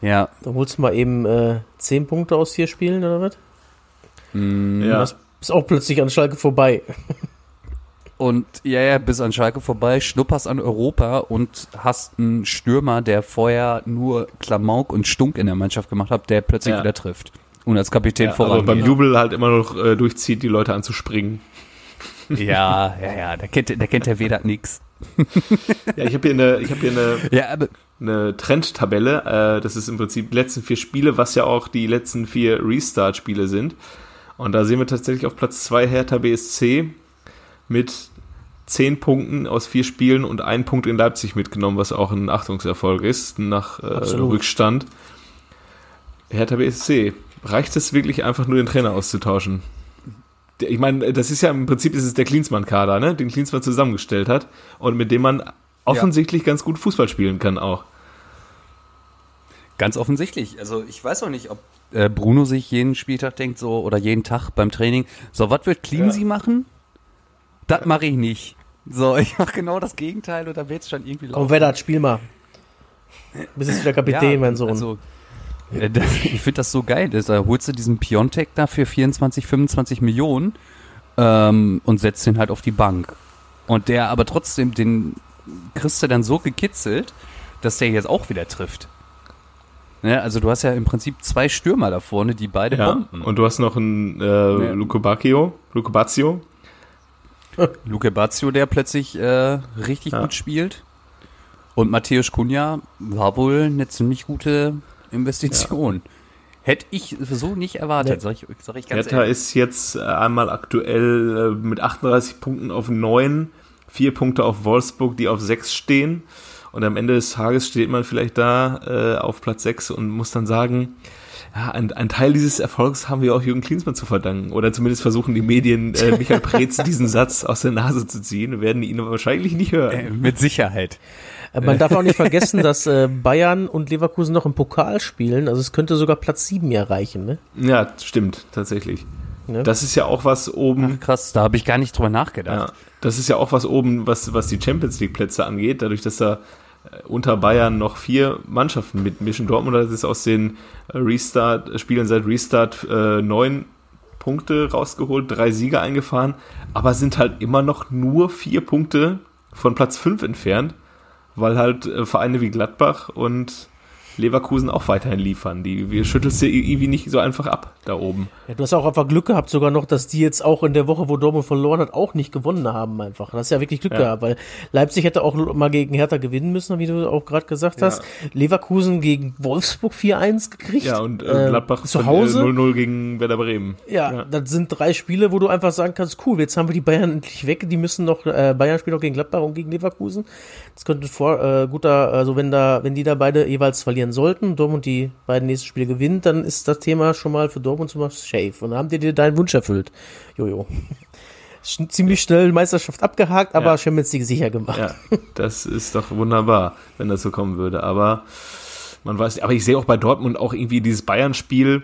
Ja, Da holst du mal eben äh, 10 Punkte aus vier Spielen oder was? mm, Ja. Das ist auch plötzlich an Schalke vorbei. und ja, ja, bis an Schalke vorbei, schnupperst an Europa und hast einen Stürmer, der vorher nur Klamauk und Stunk in der Mannschaft gemacht hat, der plötzlich Ja. wieder trifft. Und als Kapitän Ja, aber beim. Jubel halt immer noch äh, durchzieht, die Leute anzuspringen. Ja, ja, ja, da kennt, der- da kennt der Vedat nix. ja, ich habe hier eine, ich habe hier eine, Ja, eine Trendtabelle. Äh, das ist im Prinzip die letzten vier Spiele, was ja auch die letzten vier Restart-Spiele sind. Und da sehen wir tatsächlich auf Platz zwei Hertha BSC mit zehn Punkten aus vier Spielen und einen Punkt in Leipzig mitgenommen, was auch ein Achtungserfolg ist, nach äh. Rückstand. Hertha BSC, reicht es wirklich einfach nur den Trainer auszutauschen? Ich meine, das ist ja im Prinzip ist es der Klinsmann-Kader, ne? den Klinsmann zusammengestellt hat und mit dem man offensichtlich ganz gut Fußball spielen kann auch. Ganz offensichtlich. Also ich weiß auch nicht, ob äh, Bruno sich jeden Spieltag denkt so oder jeden Tag beim Training, so was wird Cleansy machen? Das mache ich nicht. So, ich mache genau das Gegenteil und dann wird es schon irgendwie Komm, Vedat, spiel mal. Bist jetzt wieder Kapitän, mein Sohn. Also, äh, das, ich finde das so geil. Das, da holst du diesen Piontek da für 24, 25 Millionen ähm, und setzt ihn halt auf die Bank. Und der aber trotzdem, den kriegst du dann so gekitzelt, dass der jetzt auch wieder trifft. Ne, also du hast ja im Prinzip zwei Stürmer da vorne, die beide Ja, bomben. und du hast noch einen äh, Luco Bacchio, Luco Bazio. Luke Bazio, der plötzlich äh, richtig Ja. gut spielt. Und Matthäus Kunja war wohl eine ziemlich gute Investition. Hätte ich so nicht erwartet, sag ich, sag ich ganz Hertha ist jetzt äh, einmal aktuell äh, mit 38 Punkten auf 9, vier Punkte auf Wolfsburg, die auf 6 stehen. Und am Ende des Tages steht man vielleicht da äh, auf Platz 6 und muss dann sagen, ja, ein, ein Teil dieses Erfolgs haben wir auch Jürgen Klinsmann zu verdanken. Oder zumindest versuchen die Medien, äh, Michael Preetz diesen Satz aus der Nase zu ziehen. Wir werden ihn wahrscheinlich nicht hören. Äh, mit Sicherheit. Äh, Man darf auch nicht vergessen, dass äh, Bayern und Leverkusen noch im Pokal spielen. Also es könnte sogar Platz 7 erreichen. Ne? Ja, stimmt, tatsächlich. Ja. Das ist ja auch was oben. Ach, krass, da habe ich gar nicht drüber nachgedacht. Ja, das ist ja auch was oben, was, was die Champions League Plätze angeht, dadurch, dass da unter Bayern noch vier Mannschaften mitmischen. Dortmund hat jetzt aus den äh, Restart, Spielen seit Restart äh, neun Punkte rausgeholt, drei Siege eingefahren, aber sind halt immer noch nur vier Punkte von Platz fünf entfernt, weil halt äh, Vereine wie Gladbach und Leverkusen auch weiterhin liefern. Die, wir schüttelst du irgendwie nicht so einfach ab da oben. Ja, du hast auch einfach Glück gehabt, sogar noch, dass die jetzt auch in der Woche, wo Dortmund verloren hat, auch nicht gewonnen haben einfach. Das ist ja wirklich Glück Ja. gehabt, weil Leipzig hätte auch mal gegen Hertha gewinnen müssen, wie du auch gerade gesagt hast. Leverkusen gegen Wolfsburg 4-1 gekriegt. Ja, und äh, Äh, Gladbach zu von, Hause. Äh, 0-0 gegen Werder Bremen. Ja, das sind drei Spiele, wo du einfach sagen kannst, cool, jetzt haben wir die Bayern endlich weg. Die müssen noch, äh, Bayern spielt noch gegen Gladbach und gegen Leverkusen. Das könnte vor, äh, guter, also wenn da, wenn die da beide jeweils verlieren sollten, Dortmund die beiden nächsten Spiele gewinnt, dann ist das Thema schon mal für Dortmund zum Beispiel safe. Und dann haben die dir deinen Wunsch erfüllt. Jojo. Ziemlich schnell Meisterschaft abgehakt, aber Ja. Champions League sicher gemacht. Ja, das ist doch wunderbar, wenn das so kommen würde. Aber man weiß, aber ich sehe auch bei Dortmund auch irgendwie dieses Bayern-Spiel.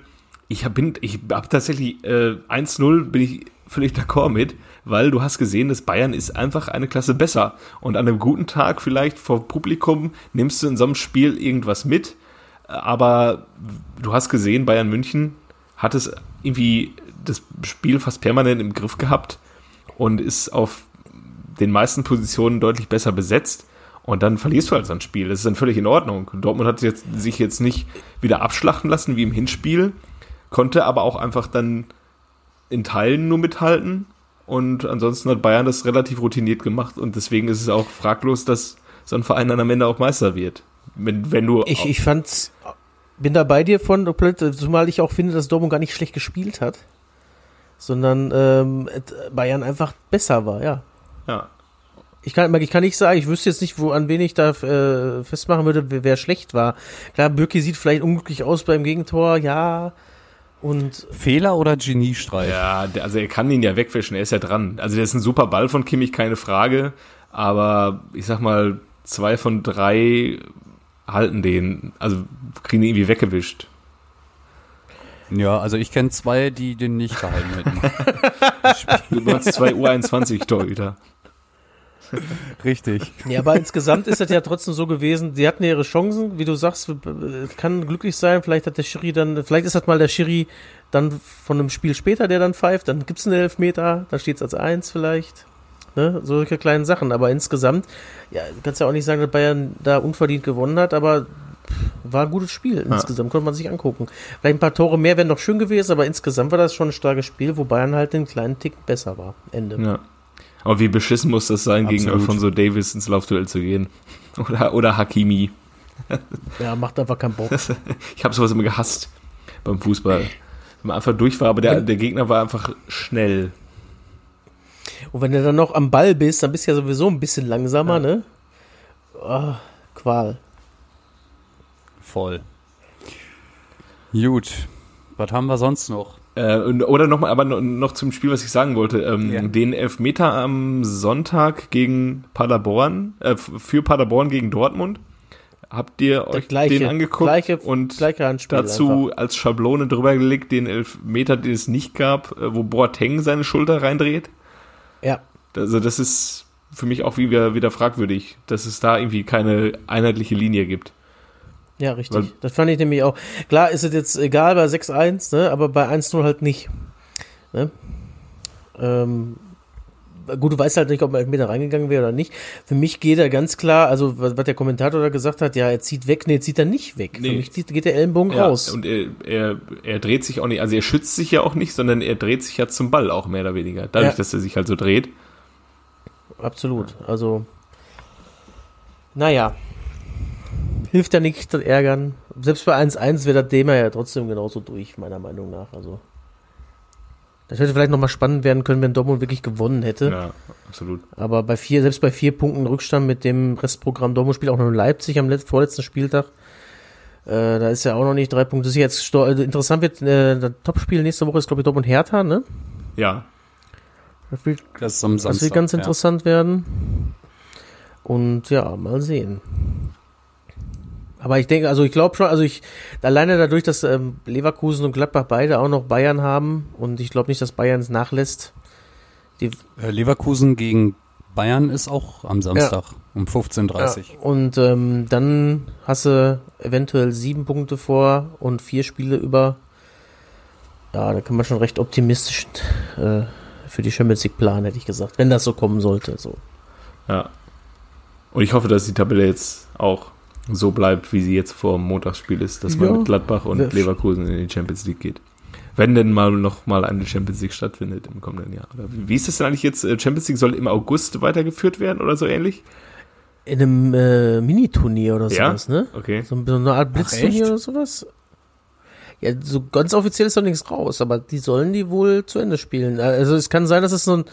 Ich hab, bin, ich habe tatsächlich äh, 1-0 bin ich völlig d'accord mit, weil du hast gesehen, dass Bayern ist einfach eine Klasse besser. Und an einem guten Tag vielleicht vor Publikum nimmst du in so einem Spiel irgendwas mit. Aber du hast gesehen, Bayern München hat es irgendwie das Spiel fast permanent im Griff gehabt und ist auf den meisten Positionen deutlich besser besetzt. Und dann verlierst du halt so ein Spiel. Das ist dann völlig in Ordnung. Dortmund hat jetzt, sich jetzt nicht wieder abschlachten lassen wie im Hinspiel, konnte aber auch einfach dann in Teilen nur mithalten. Und ansonsten hat Bayern das relativ routiniert gemacht. Und deswegen ist es auch fraglos, dass so ein Verein dann am Ende auch Meister wird. Wenn, wenn du Ich, ich fand's, bin da bei dir von, zumal ich auch finde, dass Dortmund gar nicht schlecht gespielt hat, sondern ähm, Bayern einfach besser war, ja. ja, Ich kann, ich kann nicht sagen, ich wüsste jetzt nicht, wo, an wen ich da äh, festmachen würde, wer, wer schlecht war. Klar, Birki sieht vielleicht unglücklich aus beim Gegentor, ja. Und Fehler oder Geniestreich? Ja, also er kann ihn ja wegwischen, er ist ja dran. Also der ist ein super Ball von Kimmich, keine Frage. Aber ich sag mal, zwei von drei halten den, also kriegen ihn irgendwie weggewischt. Ja, also ich kenne zwei, die den nicht gehalten hätten. Du hast zwei U21 Torhüter. Richtig. ja, aber insgesamt ist das ja trotzdem so gewesen, die hatten ja ihre Chancen, wie du sagst, kann glücklich sein, vielleicht hat der Schiri dann, vielleicht ist das mal der Schiri dann von einem Spiel später, der dann pfeift, dann gibt's einen Elfmeter, da steht's als eins vielleicht. Ne, solche kleinen Sachen, aber insgesamt, ja, du kannst ja auch nicht sagen, dass Bayern da unverdient gewonnen hat, aber war ein gutes Spiel. Insgesamt konnte man sich angucken. Vielleicht ein paar Tore mehr wären noch schön gewesen, aber insgesamt war das schon ein starkes Spiel, wo Bayern halt den kleinen Tick besser war. Ende. Ja. Aber wie beschissen muss das sein, gegen Absolut. Alfonso Davis ins Laufduell zu gehen? Oder, oder Hakimi. Ja, macht einfach keinen Bock. Ich habe sowas immer gehasst beim Fußball. Wenn man einfach durch war, aber der, der Gegner war einfach schnell. Und wenn du dann noch am Ball bist, dann bist du ja sowieso ein bisschen langsamer, Ja. ne? Ah, Qual. Voll. Gut. Was haben wir sonst noch? Äh, oder nochmal, aber no- noch zum Spiel, was ich sagen wollte. Ähm, Ja. Den Elfmeter am Sonntag gegen Paderborn, äh, für Paderborn gegen Dortmund. Habt ihr euch gleiche- den angeguckt gleiche- und Handspiel dazu als Schablone drüber gelegt, den Elfmeter, den es nicht gab, äh, wo Boateng seine Schulter reindreht? Ja, Also das ist für mich auch wieder, wieder fragwürdig, dass es da irgendwie keine einheitliche Linie gibt. Ja, richtig. Weil- das fand ich nämlich auch. Klar ist es jetzt egal bei 6-1, ne? aber bei 1-0 halt nicht. Ne? Ähm, gut, du weißt halt nicht, ob ein Elfmeter reingegangen wäre oder nicht. Für mich geht er ganz klar, also was, was der Kommentator da gesagt hat, ja, er zieht weg, nee, zieht er nicht weg. Nee. Für mich geht der Ellenbogen Ja, raus. und er, er, er dreht sich auch nicht, also er schützt sich ja auch nicht, sondern er dreht sich ja zum Ball auch mehr oder weniger. Dadurch, Ja. dass er sich halt so dreht. Absolut. Also, naja. Hilft ja nicht, das Ärgern. Selbst bei 1-1 wäre das Thema ja trotzdem genauso durch, meiner Meinung nach. Also, das hätte vielleicht nochmal spannend werden können, wenn Dortmund wirklich gewonnen hätte. Ja, absolut. Aber bei vier, selbst bei vier Punkten Rückstand mit dem Restprogramm Dortmund spielt auch noch in Leipzig am letz- vorletzten Spieltag. Äh, da ist ja auch noch nicht drei Punkte. Das ist jetzt sto- also interessant wird, äh, das Topspiel nächste Woche ist, glaube ich, Dortmund Hertha, ne? Ja, Das wird Das ist am Das Samstag. wird ganz ja. interessant werden. Und ja, mal sehen. Aber ich denke, also ich glaube schon, also ich alleine dadurch, dass ähm, Leverkusen und Gladbach beide auch noch Bayern haben und ich glaube nicht, dass Bayern es nachlässt. Die, Äh, Leverkusen gegen Bayern ist auch am Samstag um 15.30 ja, und ähm, dann hast du eventuell sieben Punkte vor und vier Spiele über. Ja, da kann man schon recht optimistisch äh, für die Champions League planen, hätte ich gesagt, wenn das so kommen sollte. So. ja. Und ich hoffe, dass die Tabelle jetzt auch so bleibt, wie sie jetzt vor dem Montagsspiel ist, dass man Ja. mit Gladbach und Leverkusen in die Champions League geht. Wenn denn mal noch mal eine Champions League stattfindet im kommenden Jahr. Oder wie wie ist das denn eigentlich jetzt? Äh, Champions League soll im August weitergeführt werden oder so ähnlich? In einem äh, Miniturnier oder Ja? sowas, ne? Okay. So, so eine Art Blitzturnier oder sowas. Ja, so ganz offiziell ist doch nichts raus, aber die sollen die wohl zu Ende spielen. Also es kann sein, dass es so ein,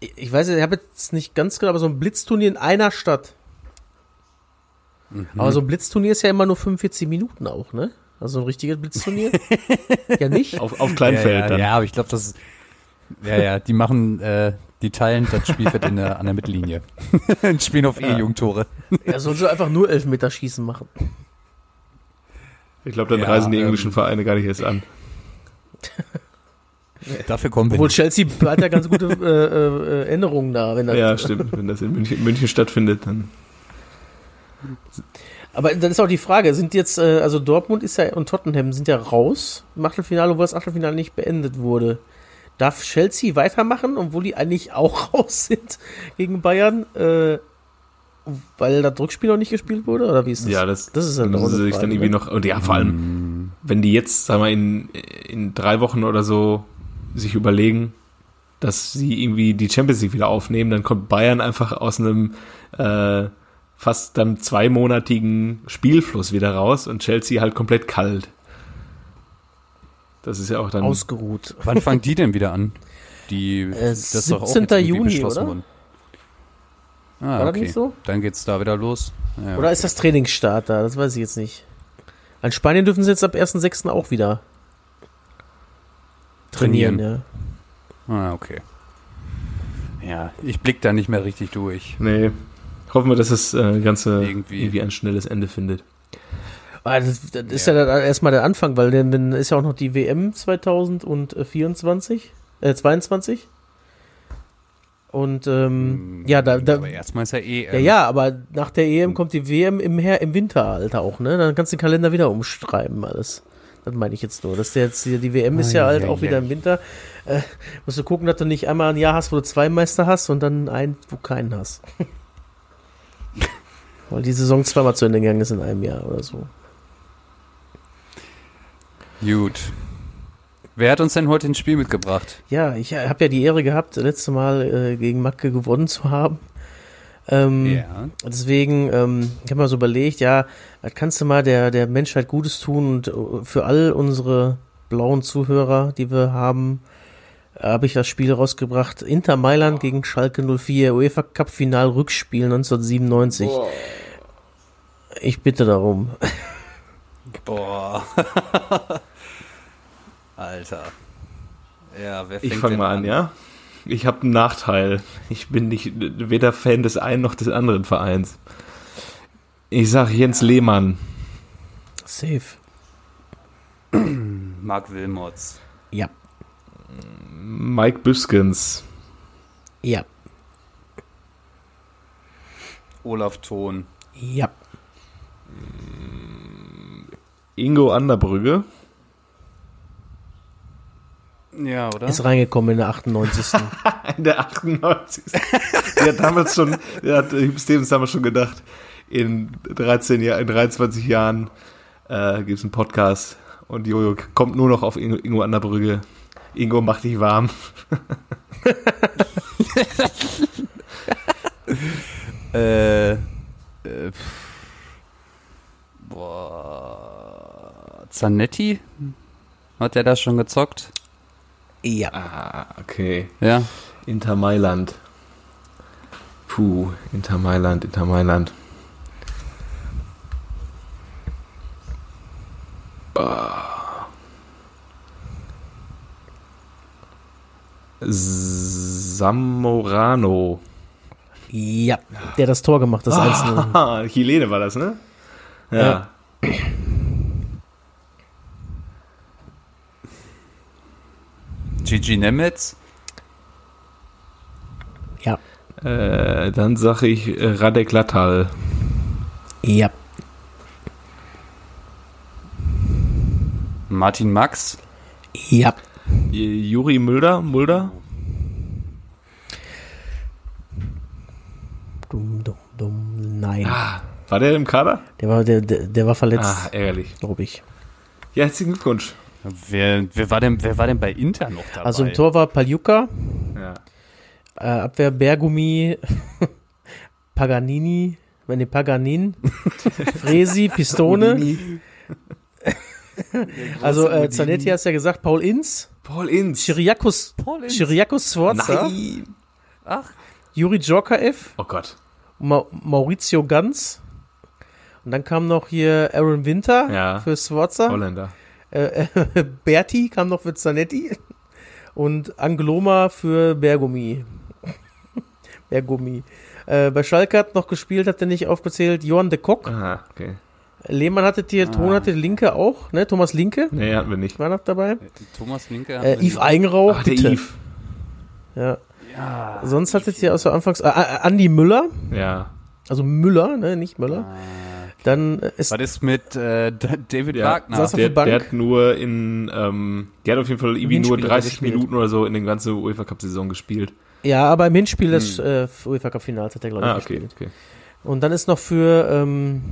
ich weiß, ich habe jetzt nicht ganz genau, aber so ein Blitzturnier in einer Stadt. Mhm. Aber so ein Blitzturnier ist ja immer nur 45 Minuten auch, ne? Also ein richtiges Blitzturnier? ja nicht? Auf, auf Kleinfeld ja, ja, dann. Ja, aber ich glaube, das ist, ja, ja, die machen, äh, die teilen das Spielfeld in der, an der Mittellinie. Und spielen auf E-Jungtore. Er soll so einfach nur Elfmeterschießen machen. Ich glaube, dann Ja, reisen die ähm, englischen Vereine gar nicht erst an. Dafür kommen wir Obwohl nicht. Chelsea hat ja ganz gute äh, äh, Erinnerungen da, wenn das Ja, stimmt. Wenn das in München, München stattfindet, dann. Aber dann ist auch die Frage, sind jetzt, äh, also Dortmund ist ja und Tottenham sind ja raus im Achtelfinale, obwohl das Achtelfinale nicht beendet wurde. Darf Chelsea weitermachen, obwohl die eigentlich auch raus sind gegen Bayern, äh, weil das Rückspiel noch nicht gespielt wurde? Oder wie ist das? Ja, das, das ist halt müssen sie sich Frage, dann irgendwie ne? noch. Und ja, vor allem, wenn die jetzt, sagen wir, in, in drei Wochen oder so sich überlegen, dass sie irgendwie die Champions League wieder aufnehmen, dann kommt Bayern einfach aus einem äh, fast dann zweimonatigen Spielfluss wieder raus und Chelsea halt komplett kalt. Das ist ja auch dann. Ausgeruht. Wann fangen die denn wieder an? Die, Äh, das ist doch auch 17. jetzt Juni, oder? worden. Ah, War das okay. nicht so? Dann geht's da wieder los. Ja, Oder ist das Trainingsstart da? Das weiß ich jetzt nicht. An Spanien dürfen sie jetzt ab 1.6. auch wieder trainieren, Trainieren. Ah, okay. Ja, ich blick da nicht mehr richtig durch. Nee. Hoffen wir, dass das äh, Ganze Irgendwie. irgendwie. ein schnelles Ende findet. ja. Ah, Das, das ist ja, dann erstmal der Anfang, weil dann, dann ist ja auch noch die WM 2024, äh, 22. Und ähm, ja, da, da Aber erstmal ist ja eh. ja, ja, aber nach der EM kommt die WM im, Her im Winteralter auch, ne? Dann kannst du den Kalender wieder umschreiben, alles. Das meine ich jetzt nur. Dass der jetzt, die, die WM ist ja halt auch wieder im Winter. Äh, musst du gucken, dass du nicht einmal ein Jahr hast, wo du zwei Meister hast und dann einen, wo keinen hast. Weil die Saison zweimal zu Ende gegangen ist in einem Jahr oder so. Gut. Wer hat uns denn heute ins Spiel mitgebracht? Ja, ich habe ja die Ehre gehabt, letzte Mal äh, gegen Macke gewonnen zu haben. Ähm, Ja. Deswegen, ähm, ich habe mal so überlegt, ja, kannst du mal der, der Menschheit Gutes tun und äh, für all unsere blauen Zuhörer, die wir haben, habe ich das Spiel rausgebracht. Inter Mailand gegen Schalke 04, UEFA Cup Final Rückspiel 1997. Ich bitte darum. Boah. Alter. Ja, wer fängt Ich fange mal an, ja? Ich habe einen Nachteil. Ich bin nicht weder Fan des einen noch des anderen Vereins. Ich sag Jens Lehmann. Safe. Marc Wilmots. Ja. Mike Büskens. Ja. Olaf Thon. Ja. Ingo Anderbrügge. Ja, oder? Ist reingekommen in der 98. In der 98. der hat damals schon, der hat Stevens damals schon gedacht, in 13 Jahren, in 23 Jahren äh, gibt es einen Podcast und Jojo kommt nur noch auf Ingo, Ingo Anderbrügge. Ingo macht dich warm. Äh, äh, boah. Zanetti? Hat der das schon gezockt? ja. Ah, okay. Ja. Inter Mailand. Puh, Inter Mailand, Inter Mailand. Zamorano. Ja. Der das Tor gemacht, das Einzelne. Ah, Chilene war das, ne? Ja. Ja. Gigi Nemetz? Ja. Äh, dann sage ich äh, Radek Latal. Ja. Martin Max? Ja. Juri Mulder. Mulder? Nein. Ah, war der im Kader? Der war, der, der, der war Ah, verletzt, ärgerlich. glaube ich. Ja, herzlichen Glückwunsch. Wer, wer, war denn, wer war denn bei Inter noch dabei? Also im Tor war Paljuka, Ja. äh, Abwehr Bergumi, Paganini, wenn die Paganin, Fresi, Pistone. Also äh, Zanetti hast ja gesagt, Paul Inz, Paul Inz. Chiriakos, Paul Inz. Chiriakos Sforza, Nein. Ach, Juri Djorkaev, Oh Gott. Ma Maurizio Ganz. Und dann kam noch hier Aaron Winter Ja. für Sforza. Holländer. Äh, äh, Berti kam noch für Zanetti. Und Angloma für Bergumi. Bergumi. Äh, bei Schalke hat noch gespielt, hat er nicht aufgezählt, Johann de Kock. Aha, okay. Lehmann hatte hier, Ton hatte Linke auch, ne? Thomas Linke Nee, hatten wir nicht. war noch dabei. Thomas Linke. Äh, Yves Eigenrauch, Ach, der bitte. Yves. Ja. Ja. Sonst hattet ihr außer Anfangs, äh, äh, Andi Müller, Ja. also Müller, ne? Nicht Müller. Dann äh, ist Was ist mit äh, David Ja. Wagner? Saß auf Der, der Bank. der hat nur in, ähm, der hat auf jeden Fall irgendwie nur Hinspiel hat er 30 gespielt. Minuten oder so in den ganzen UEFA Cup Saison gespielt. Ja, aber im Hinspiel des äh, UEFA Cup Finals hat er, glaube ich, Ah, okay, gespielt. okay. Und dann ist noch für, ähm,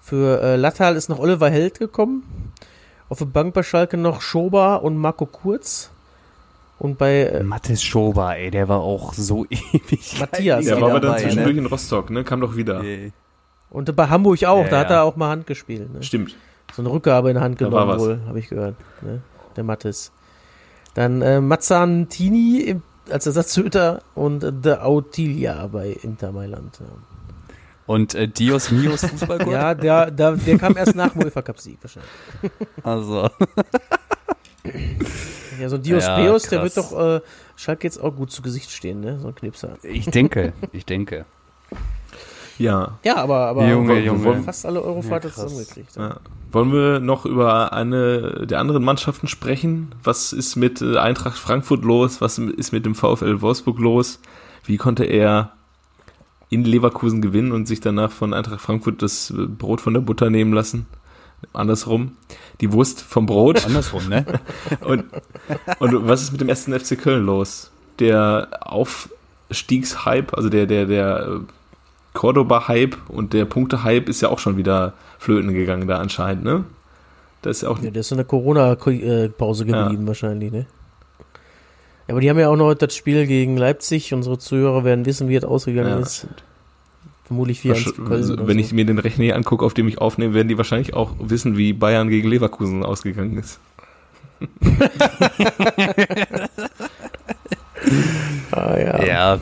für äh, Lattal ist noch Oliver Held gekommen. Auf der Bank bei Schalke noch Schober und Marco Kurz. Und bei äh, Mathis Schober, ey, der war auch so ewig. Matthias. Der Ja, war aber dann zwischendurch ne? in Rostock, ne? Kam doch wieder. Nee. und bei Hamburg auch, Ja, da hat er auch mal Hand gespielt. Ne? Stimmt. So eine Rückgabe in Hand genommen was. wohl, habe ich gehört. Ne? Der Mattes. Dann äh, Mazzan Tini im, als Ersatzhüter und äh, De Autilia bei Inter Mailand. Ja. Und äh, Dios Mios Fußballgott? Ja, der, der, der kam erst nach dem UEFA Cup Sieg wahrscheinlich. Also. Ja, so ein Dios Ja, Beos, der wird doch äh, Schalke jetzt auch gut zu Gesicht stehen, ne? So ein Knipser. Ich denke, ich denke. Ja. Ja, aber, aber Junge, wir Junge. haben fast alle Eurofighter Ja, zusammengekriegt. Ja. ja. Wollen wir noch über eine der anderen Mannschaften sprechen? Was ist mit äh, Eintracht Frankfurt los? Was ist mit dem VfL Wolfsburg los? Wie konnte er in Leverkusen gewinnen und sich danach von Eintracht Frankfurt das äh, Brot von der Butter nehmen lassen? Andersrum. Die Wurst vom Brot. Andersrum, ne? Und, und was ist mit dem ersten FC Köln los? Der Aufstiegshype, also der, der, der äh, Cordoba-Hype und der Punkte-Hype ist ja auch schon wieder flöten gegangen da anscheinend, ne? Das ist auch Ja, der ist in der Corona-Pause Ja. geblieben wahrscheinlich, ne? Ja, aber die haben ja auch noch das Spiel gegen Leipzig. Unsere Zuhörer werden wissen, wie es ausgegangen Ja, ist. Vermutlich 4 1 für Köln Also, oder wenn so. ich mir den Rechner hier angucke, auf dem ich aufnehme, werden die wahrscheinlich auch wissen, wie Bayern gegen Leverkusen ausgegangen ist. ah, ja. Ja.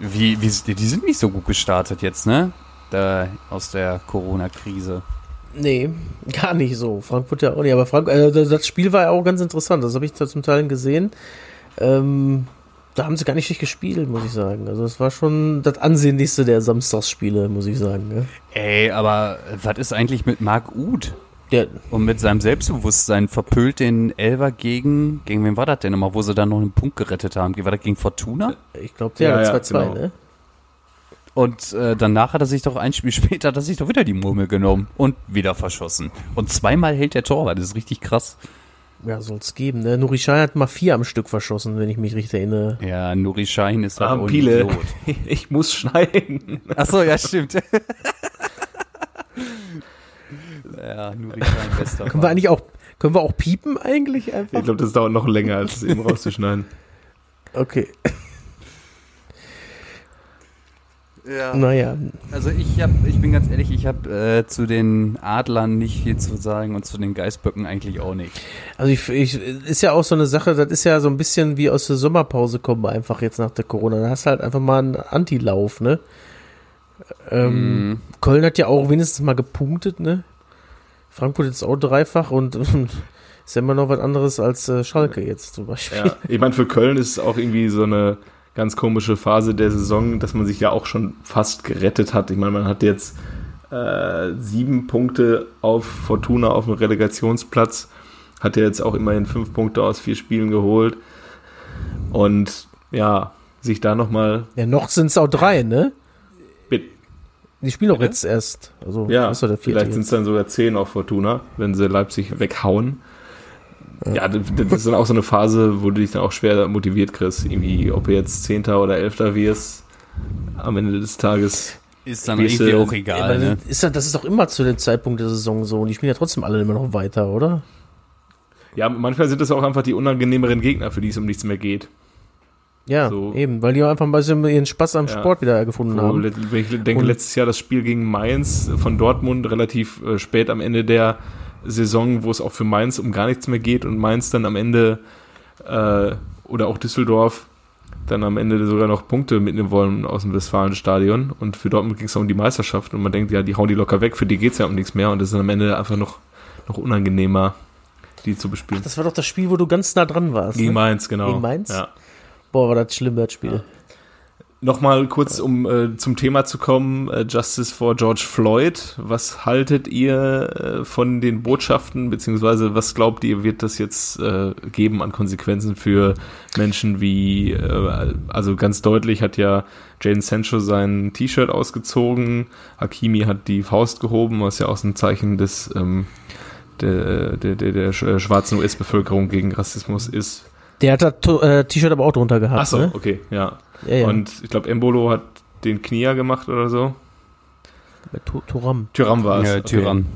Wie, wie, die sind nicht so gut gestartet jetzt, ne? Da, aus der Corona-Krise. Nee, gar nicht so. Frankfurt ja auch nicht. Aber Frank äh, das Spiel war ja auch ganz interessant. Das habe ich da zum Teil gesehen. Ähm, da haben sie gar nicht schlecht gespielt, muss ich sagen. Also es war schon das ansehnlichste der Samstagsspiele, muss ich sagen. Ne? Ey, aber was ist eigentlich mit Marc Uth? Der, Und mit seinem Selbstbewusstsein verpölt den Elver gegen, gegen wen war das denn immer, wo sie dann noch einen Punkt gerettet haben? War das gegen Fortuna? ich glaube, der Ja, ja, hat 2-2, genau. ne? Und äh, danach hat er sich doch ein Spiel später, hat er sich doch wieder die Murmel genommen und wieder verschossen. Und zweimal hält der Torwart, das ist richtig krass. Ja, soll's geben. Ne? Nuri Sahin hat mal vier am Stück verschossen, wenn ich mich richtig erinnere. Ja, Nuri Schein ist halt Ah, auch ein Piele, Idiot. ich muss schneiden. Achso, ja, stimmt. ja, Nuri Schein, bester Können wir eigentlich auch, können wir auch piepen eigentlich einfach? Ich glaube, das dauert noch länger, als es eben rauszuschneiden. Okay. Ja. Naja, Also ich hab, ich bin ganz ehrlich, ich habe äh, zu den Adlern nicht viel zu sagen und zu den Geißböcken eigentlich auch nicht. Also ich, ich ist ja auch so eine Sache, das ist ja so ein bisschen wie aus der Sommerpause kommen wir einfach jetzt nach der Corona. Da hast du halt einfach mal einen Antilauf, ne? Ähm, Mhm. Köln hat ja auch wenigstens mal gepunktet, ne? Frankfurt jetzt auch dreifach und, und ist ja immer noch was anderes als äh, Schalke jetzt zum Beispiel. Ja, ich meine, für Köln ist es auch irgendwie so eine ganz komische Phase der Saison, dass man sich ja auch schon fast gerettet hat. Ich meine, man hat jetzt äh, sieben Punkte auf Fortuna auf dem Relegationsplatz, hat ja jetzt auch immerhin fünf Punkte aus vier Spielen geholt. Und ja, sich da nochmal. Ja, noch sind es auch drei, ne? Die spielen doch jetzt erst. Also, Ja, vielleicht sind es dann sogar zehn auf Fortuna, wenn sie Leipzig weghauen. Ja, das das ist dann auch so eine Phase, wo du dich dann auch schwer motiviert kriegst. Irgendwie, ob du jetzt Zehnter oder Elfter wirst, am Ende des Tages. Ist dann irgendwie auch egal, aber ne? das, ist, ja- das ist doch immer zu dem Zeitpunkt der Saison so. Und die spielen ja trotzdem alle immer noch weiter, oder? Ja, manchmal sind es auch einfach die unangenehmeren Gegner, für die es um nichts mehr geht. Ja, So. eben, weil die auch einfach ein bisschen ihren Spaß am Ja. Sport wieder gefunden Wo, haben. ich denke, Und- letztes Jahr das Spiel gegen Mainz von Dortmund relativ äh, spät am Ende der Saison, wo es auch für Mainz um gar nichts mehr geht und Mainz dann am Ende äh, oder auch Düsseldorf dann am Ende sogar noch Punkte mitnehmen wollen aus dem Westfalenstadion und für Dortmund ging es um die Meisterschaft und man denkt, ja, die hauen die locker weg, für die geht es ja um nichts mehr und es ist dann am Ende einfach noch, noch unangenehmer, die zu bespielen. Das war doch das Spiel, wo du ganz nah dran warst. Gegen Ne? Mainz, genau. Gegen Mainz? Ja. Boah, war das schlimm, das Spiel. Nochmal kurz, um äh, zum Thema zu kommen, äh, Justice for George Floyd. Was haltet ihr äh, von den Botschaften, beziehungsweise was glaubt ihr, wird das jetzt äh, geben an Konsequenzen für Menschen wie, äh, also ganz deutlich hat ja Jaden Sancho sein T-Shirt ausgezogen, Hakimi hat die Faust gehoben, was ja auch so ein Zeichen des, ähm, der, der, der, der sch- schwarzen US-Bevölkerung gegen Rassismus ist. Der hat das äh, T-Shirt aber auch drunter gehabt, Ach so, ne? okay, ja. Ja, ja. Und ich glaube, Embolo hat den Knier gemacht oder so. Tu- Turam. Tyram war es. Ja, Tyrann.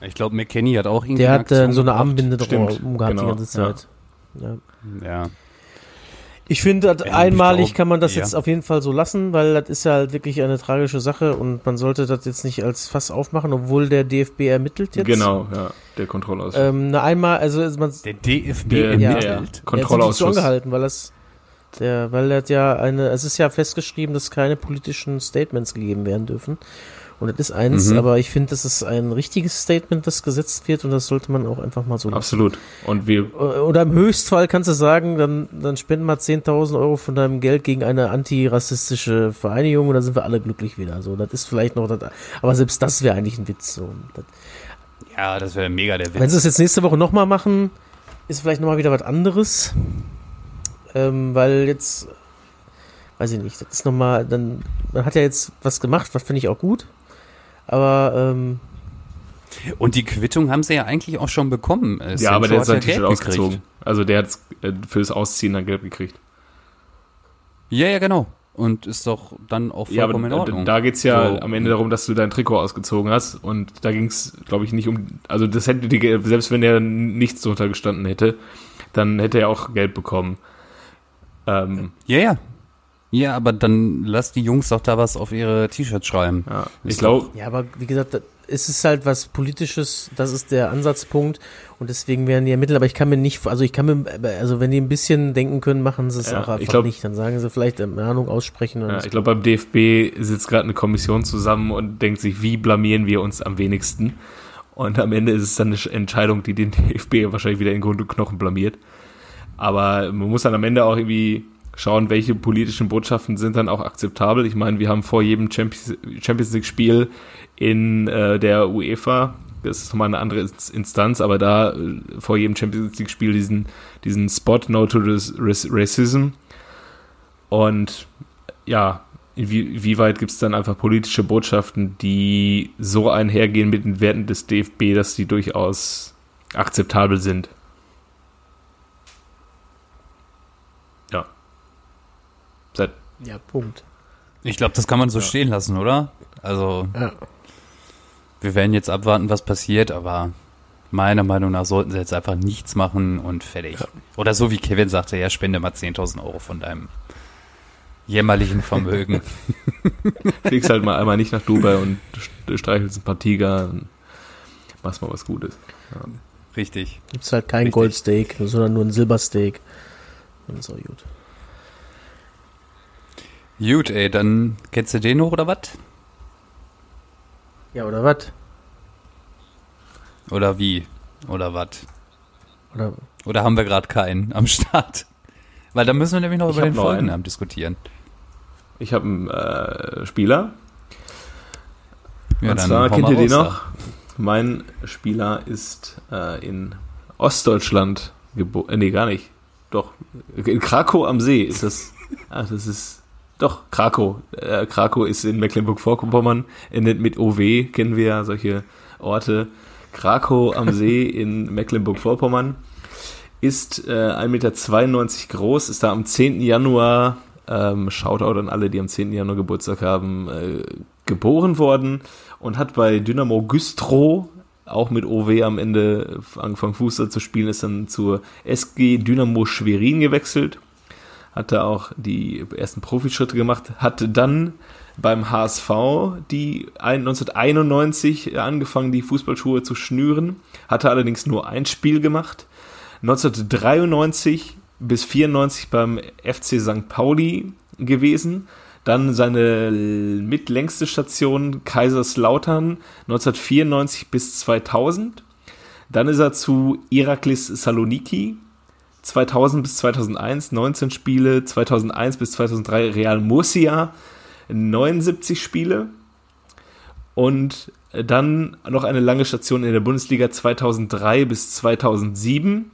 Ich glaube, McKenny hat auch irgendwie Der hat äh, so eine. Armbinde drüber umgehabt genau, die ganze Zeit. Ja. Ja. Ich finde, einmalig glaub, kann man das ja. jetzt auf jeden Fall so lassen, weil das ist ja halt wirklich eine tragische Sache und man sollte das jetzt nicht als Fass aufmachen, obwohl der DFB ermittelt jetzt. Genau, ja, der Kontrollausschuss. Ähm, eine einmal, also man, Der DFB Der- ja. ermittelt. Er so Kontrollausschuss. angehalten, weil das der, weil das ja eine, es ist ja festgeschrieben, dass keine politischen Statements gegeben werden dürfen. Und das ist eins, Mhm. aber ich finde, das ist ein richtiges Statement, das gesetzt wird und das sollte man auch einfach mal so lassen. Absolut. Und wir, Oder im Höchstfall kannst du sagen, dann, dann spenden mal 10.000 Euro von deinem Geld gegen eine antirassistische Vereinigung und dann sind wir alle glücklich wieder. So, das ist vielleicht noch, das, aber selbst das wäre eigentlich ein Witz. So. Das, Ja, das wäre mega der wenn Witz. sie es jetzt nächste Woche nochmal machen, ist vielleicht nochmal wieder was anderes. Ähm, weil jetzt, weiß ich nicht, das ist nochmal, dann, man hat ja jetzt was gemacht, was finde ich auch gut. Aber, ähm, Und die Quittung haben sie ja eigentlich auch schon bekommen. Äh, ja, aber der hat sein ja T-Shirt ausgezogen. gekriegt. Also der hat äh, fürs Ausziehen dann Geld gekriegt. Ja, ja, genau. und ist doch dann auch Ja, aber vollkommen in Ordnung. da geht's ja So. am Ende darum, dass du dein Trikot ausgezogen hast. Und da ging's, glaube ich, nicht um. Also das hätte die, selbst wenn er nichts drunter gestanden hätte, dann hätte er auch Geld bekommen. Ähm, Ja, ja. Ja, aber dann lass die Jungs doch da was auf ihre T-Shirts schreiben. ja, ich Ist glaube, Ja, aber wie gesagt, da- es ist halt was Politisches, das ist der Ansatzpunkt und deswegen werden die ermittelt, aber ich kann mir nicht, also ich kann mir, also wenn die ein bisschen denken können, machen sie es Ja, auch einfach ich glaub- nicht. Dann sagen sie vielleicht Ermahnung aussprechen und ja, ich glaube, beim DFB sitzt gerade eine Kommission zusammen und denkt sich, wie blamieren wir uns am wenigsten? Und am Ende ist es dann eine Sch- Entscheidung, die den DFB wahrscheinlich wieder in Grund und Knochen blamiert. Aber man muss dann am Ende auch irgendwie schauen, welche politischen Botschaften sind dann auch akzeptabel. Ich meine, wir haben vor jedem Champions League-Spiel in äh, der UEFA, das ist nochmal eine andere Inst- Instanz, aber da äh, vor jedem Champions League-Spiel diesen, diesen Spot No to Rac- Rac- Racism. Und ja, wie, wie weit gibt es dann einfach politische Botschaften, die so einhergehen mit den Werten des DFB, dass die durchaus akzeptabel sind? Ja. Seit, ja, Punkt. Ich glaube, das kann man so stehen lassen, oder? Also, Ja. wir werden jetzt abwarten, was passiert, aber meiner Meinung nach sollten sie jetzt einfach nichts machen und fertig. Oder so wie Kevin sagte, ja, spende mal 10.000 Euro von deinem jämmerlichen Vermögen. fliegst halt mal einmal nicht nach Dubai und st- streichelst ein paar Tiger und machst mal was Gutes. Richtig. Gibt's halt kein Richtig. Goldsteak, sondern nur ein Silbersteak. Und so gut. Gut, ey, dann kennst du den noch oder was? Ja, oder was? Oder wie? Oder was? Oder Oder haben wir gerade keinen am Start? Weil da müssen wir nämlich noch Ich über den noch einen. Folgennamen diskutieren. Ich habe einen äh, Spieler, Ja, und zwar kennt ihr den noch? Mein Spieler ist äh, in Ostdeutschland geboren. Äh, nee, gar nicht. Doch. In Krakow am See ist das. Ach, das ist. Doch, Krakow. Äh, Krakow ist in Mecklenburg-Vorpommern. Endet mit OW, kennen wir ja solche Orte. Krakow am See in Mecklenburg-Vorpommern. Ist äh, 1,92 Meter groß, ist da am 10. Januar, ähm, Shoutout an alle, die am 10. Januar Geburtstag haben, äh, geboren worden und hat bei Dynamo Güstrow auch mit OW am Ende angefangen Fußball zu spielen, ist dann zur SG Dynamo Schwerin gewechselt, hatte auch die ersten Profischritte gemacht, hatte dann beim HSV die ein- 1991 angefangen, die Fußballschuhe zu schnüren, hatte allerdings nur ein Spiel gemacht. 1993 bis 94 beim FC St. Pauli gewesen. Dann seine mitlängste Station Kaiserslautern 1994 bis 2000. Dann ist er zu Iraklis Saloniki 2000 bis 2001, 19 Spiele, 2001 bis 2003 Real Murcia 79 Spiele und dann noch eine lange Station in der Bundesliga 2003 bis 2007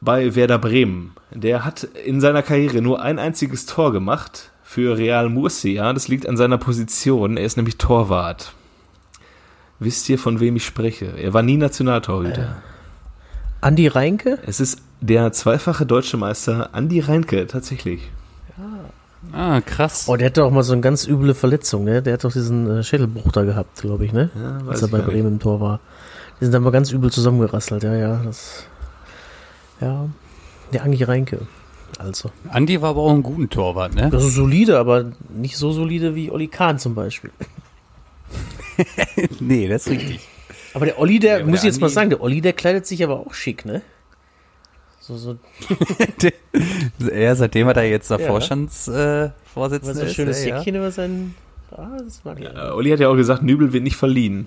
bei Werder Bremen. Der hat in seiner Karriere nur ein einziges Tor gemacht für Real Murcia. Das liegt an seiner Position. Er ist nämlich Torwart. Wisst ihr, von wem ich spreche? Er war nie Nationaltorhüter. Andi Reinke? Es ist der zweifache deutsche Meister Andi Reinke, tatsächlich. Ah, krass. Oh, der hatte auch mal so eine ganz üble Verletzung, ne? Der hat doch diesen äh, Schädelbruch da gehabt, glaube ich, ne? Ja, Als er bei gar nicht. Bremen im Tor war. Die sind dann mal ganz übel zusammengerasselt, ja, ja. Das, ja. Der Andi Reinke. Also. Andi war aber auch ein guter Torwart, ne? Das ist solide, aber nicht so solide wie Olli Kahn zum Beispiel. nee, das ist richtig. Aber der Olli, der, Ja, muss ich der jetzt mal Andi- sagen, der Olli, der kleidet sich aber auch schick, ne? So, so, ja, seitdem er da jetzt der Ja. Vorstandsvorsitzende äh, so ein ist. schönes ja. Jäckchen über seinen. Ah, das mag ich. Äh, Olli hat ja auch gesagt, Nübel wird nicht verliehen.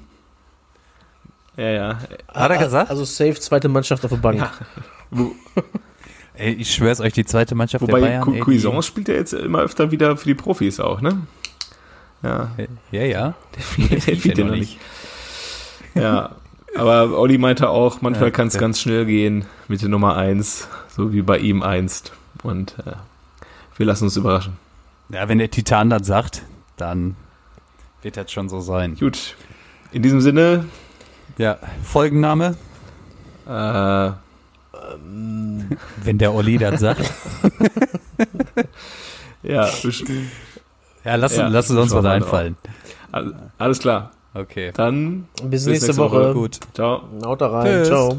Ja, ja. Hat er gesagt? Also safe zweite Mannschaft auf der Bank. Ja. Wo, Ey, ich schwör's euch, die zweite Mannschaft der wobei Bayern. Cu- ey, die- Cuisance spielt ja jetzt immer öfter wieder für die Profis auch, ne? Ja, Ja, ja. der spielt ja noch nicht. Ja, aber Olli meinte auch, manchmal kann es ganz schnell gehen mit der Nummer 1, so wie bei ihm einst. Und äh, wir lassen uns überraschen. Ja, wenn der Titan das sagt, dann wird das schon so sein. Gut, in diesem Sinne, Ja, Folgenname, äh, wenn der Olli das sagt. Ja, besch- Ja, lass, Ja, lass uns was einfallen. all- alles klar. Okay. Dann Bis, Bis nächste, nächste Woche. Woche. Gut. ciao. Haut da rein. Tschüss. Ciao.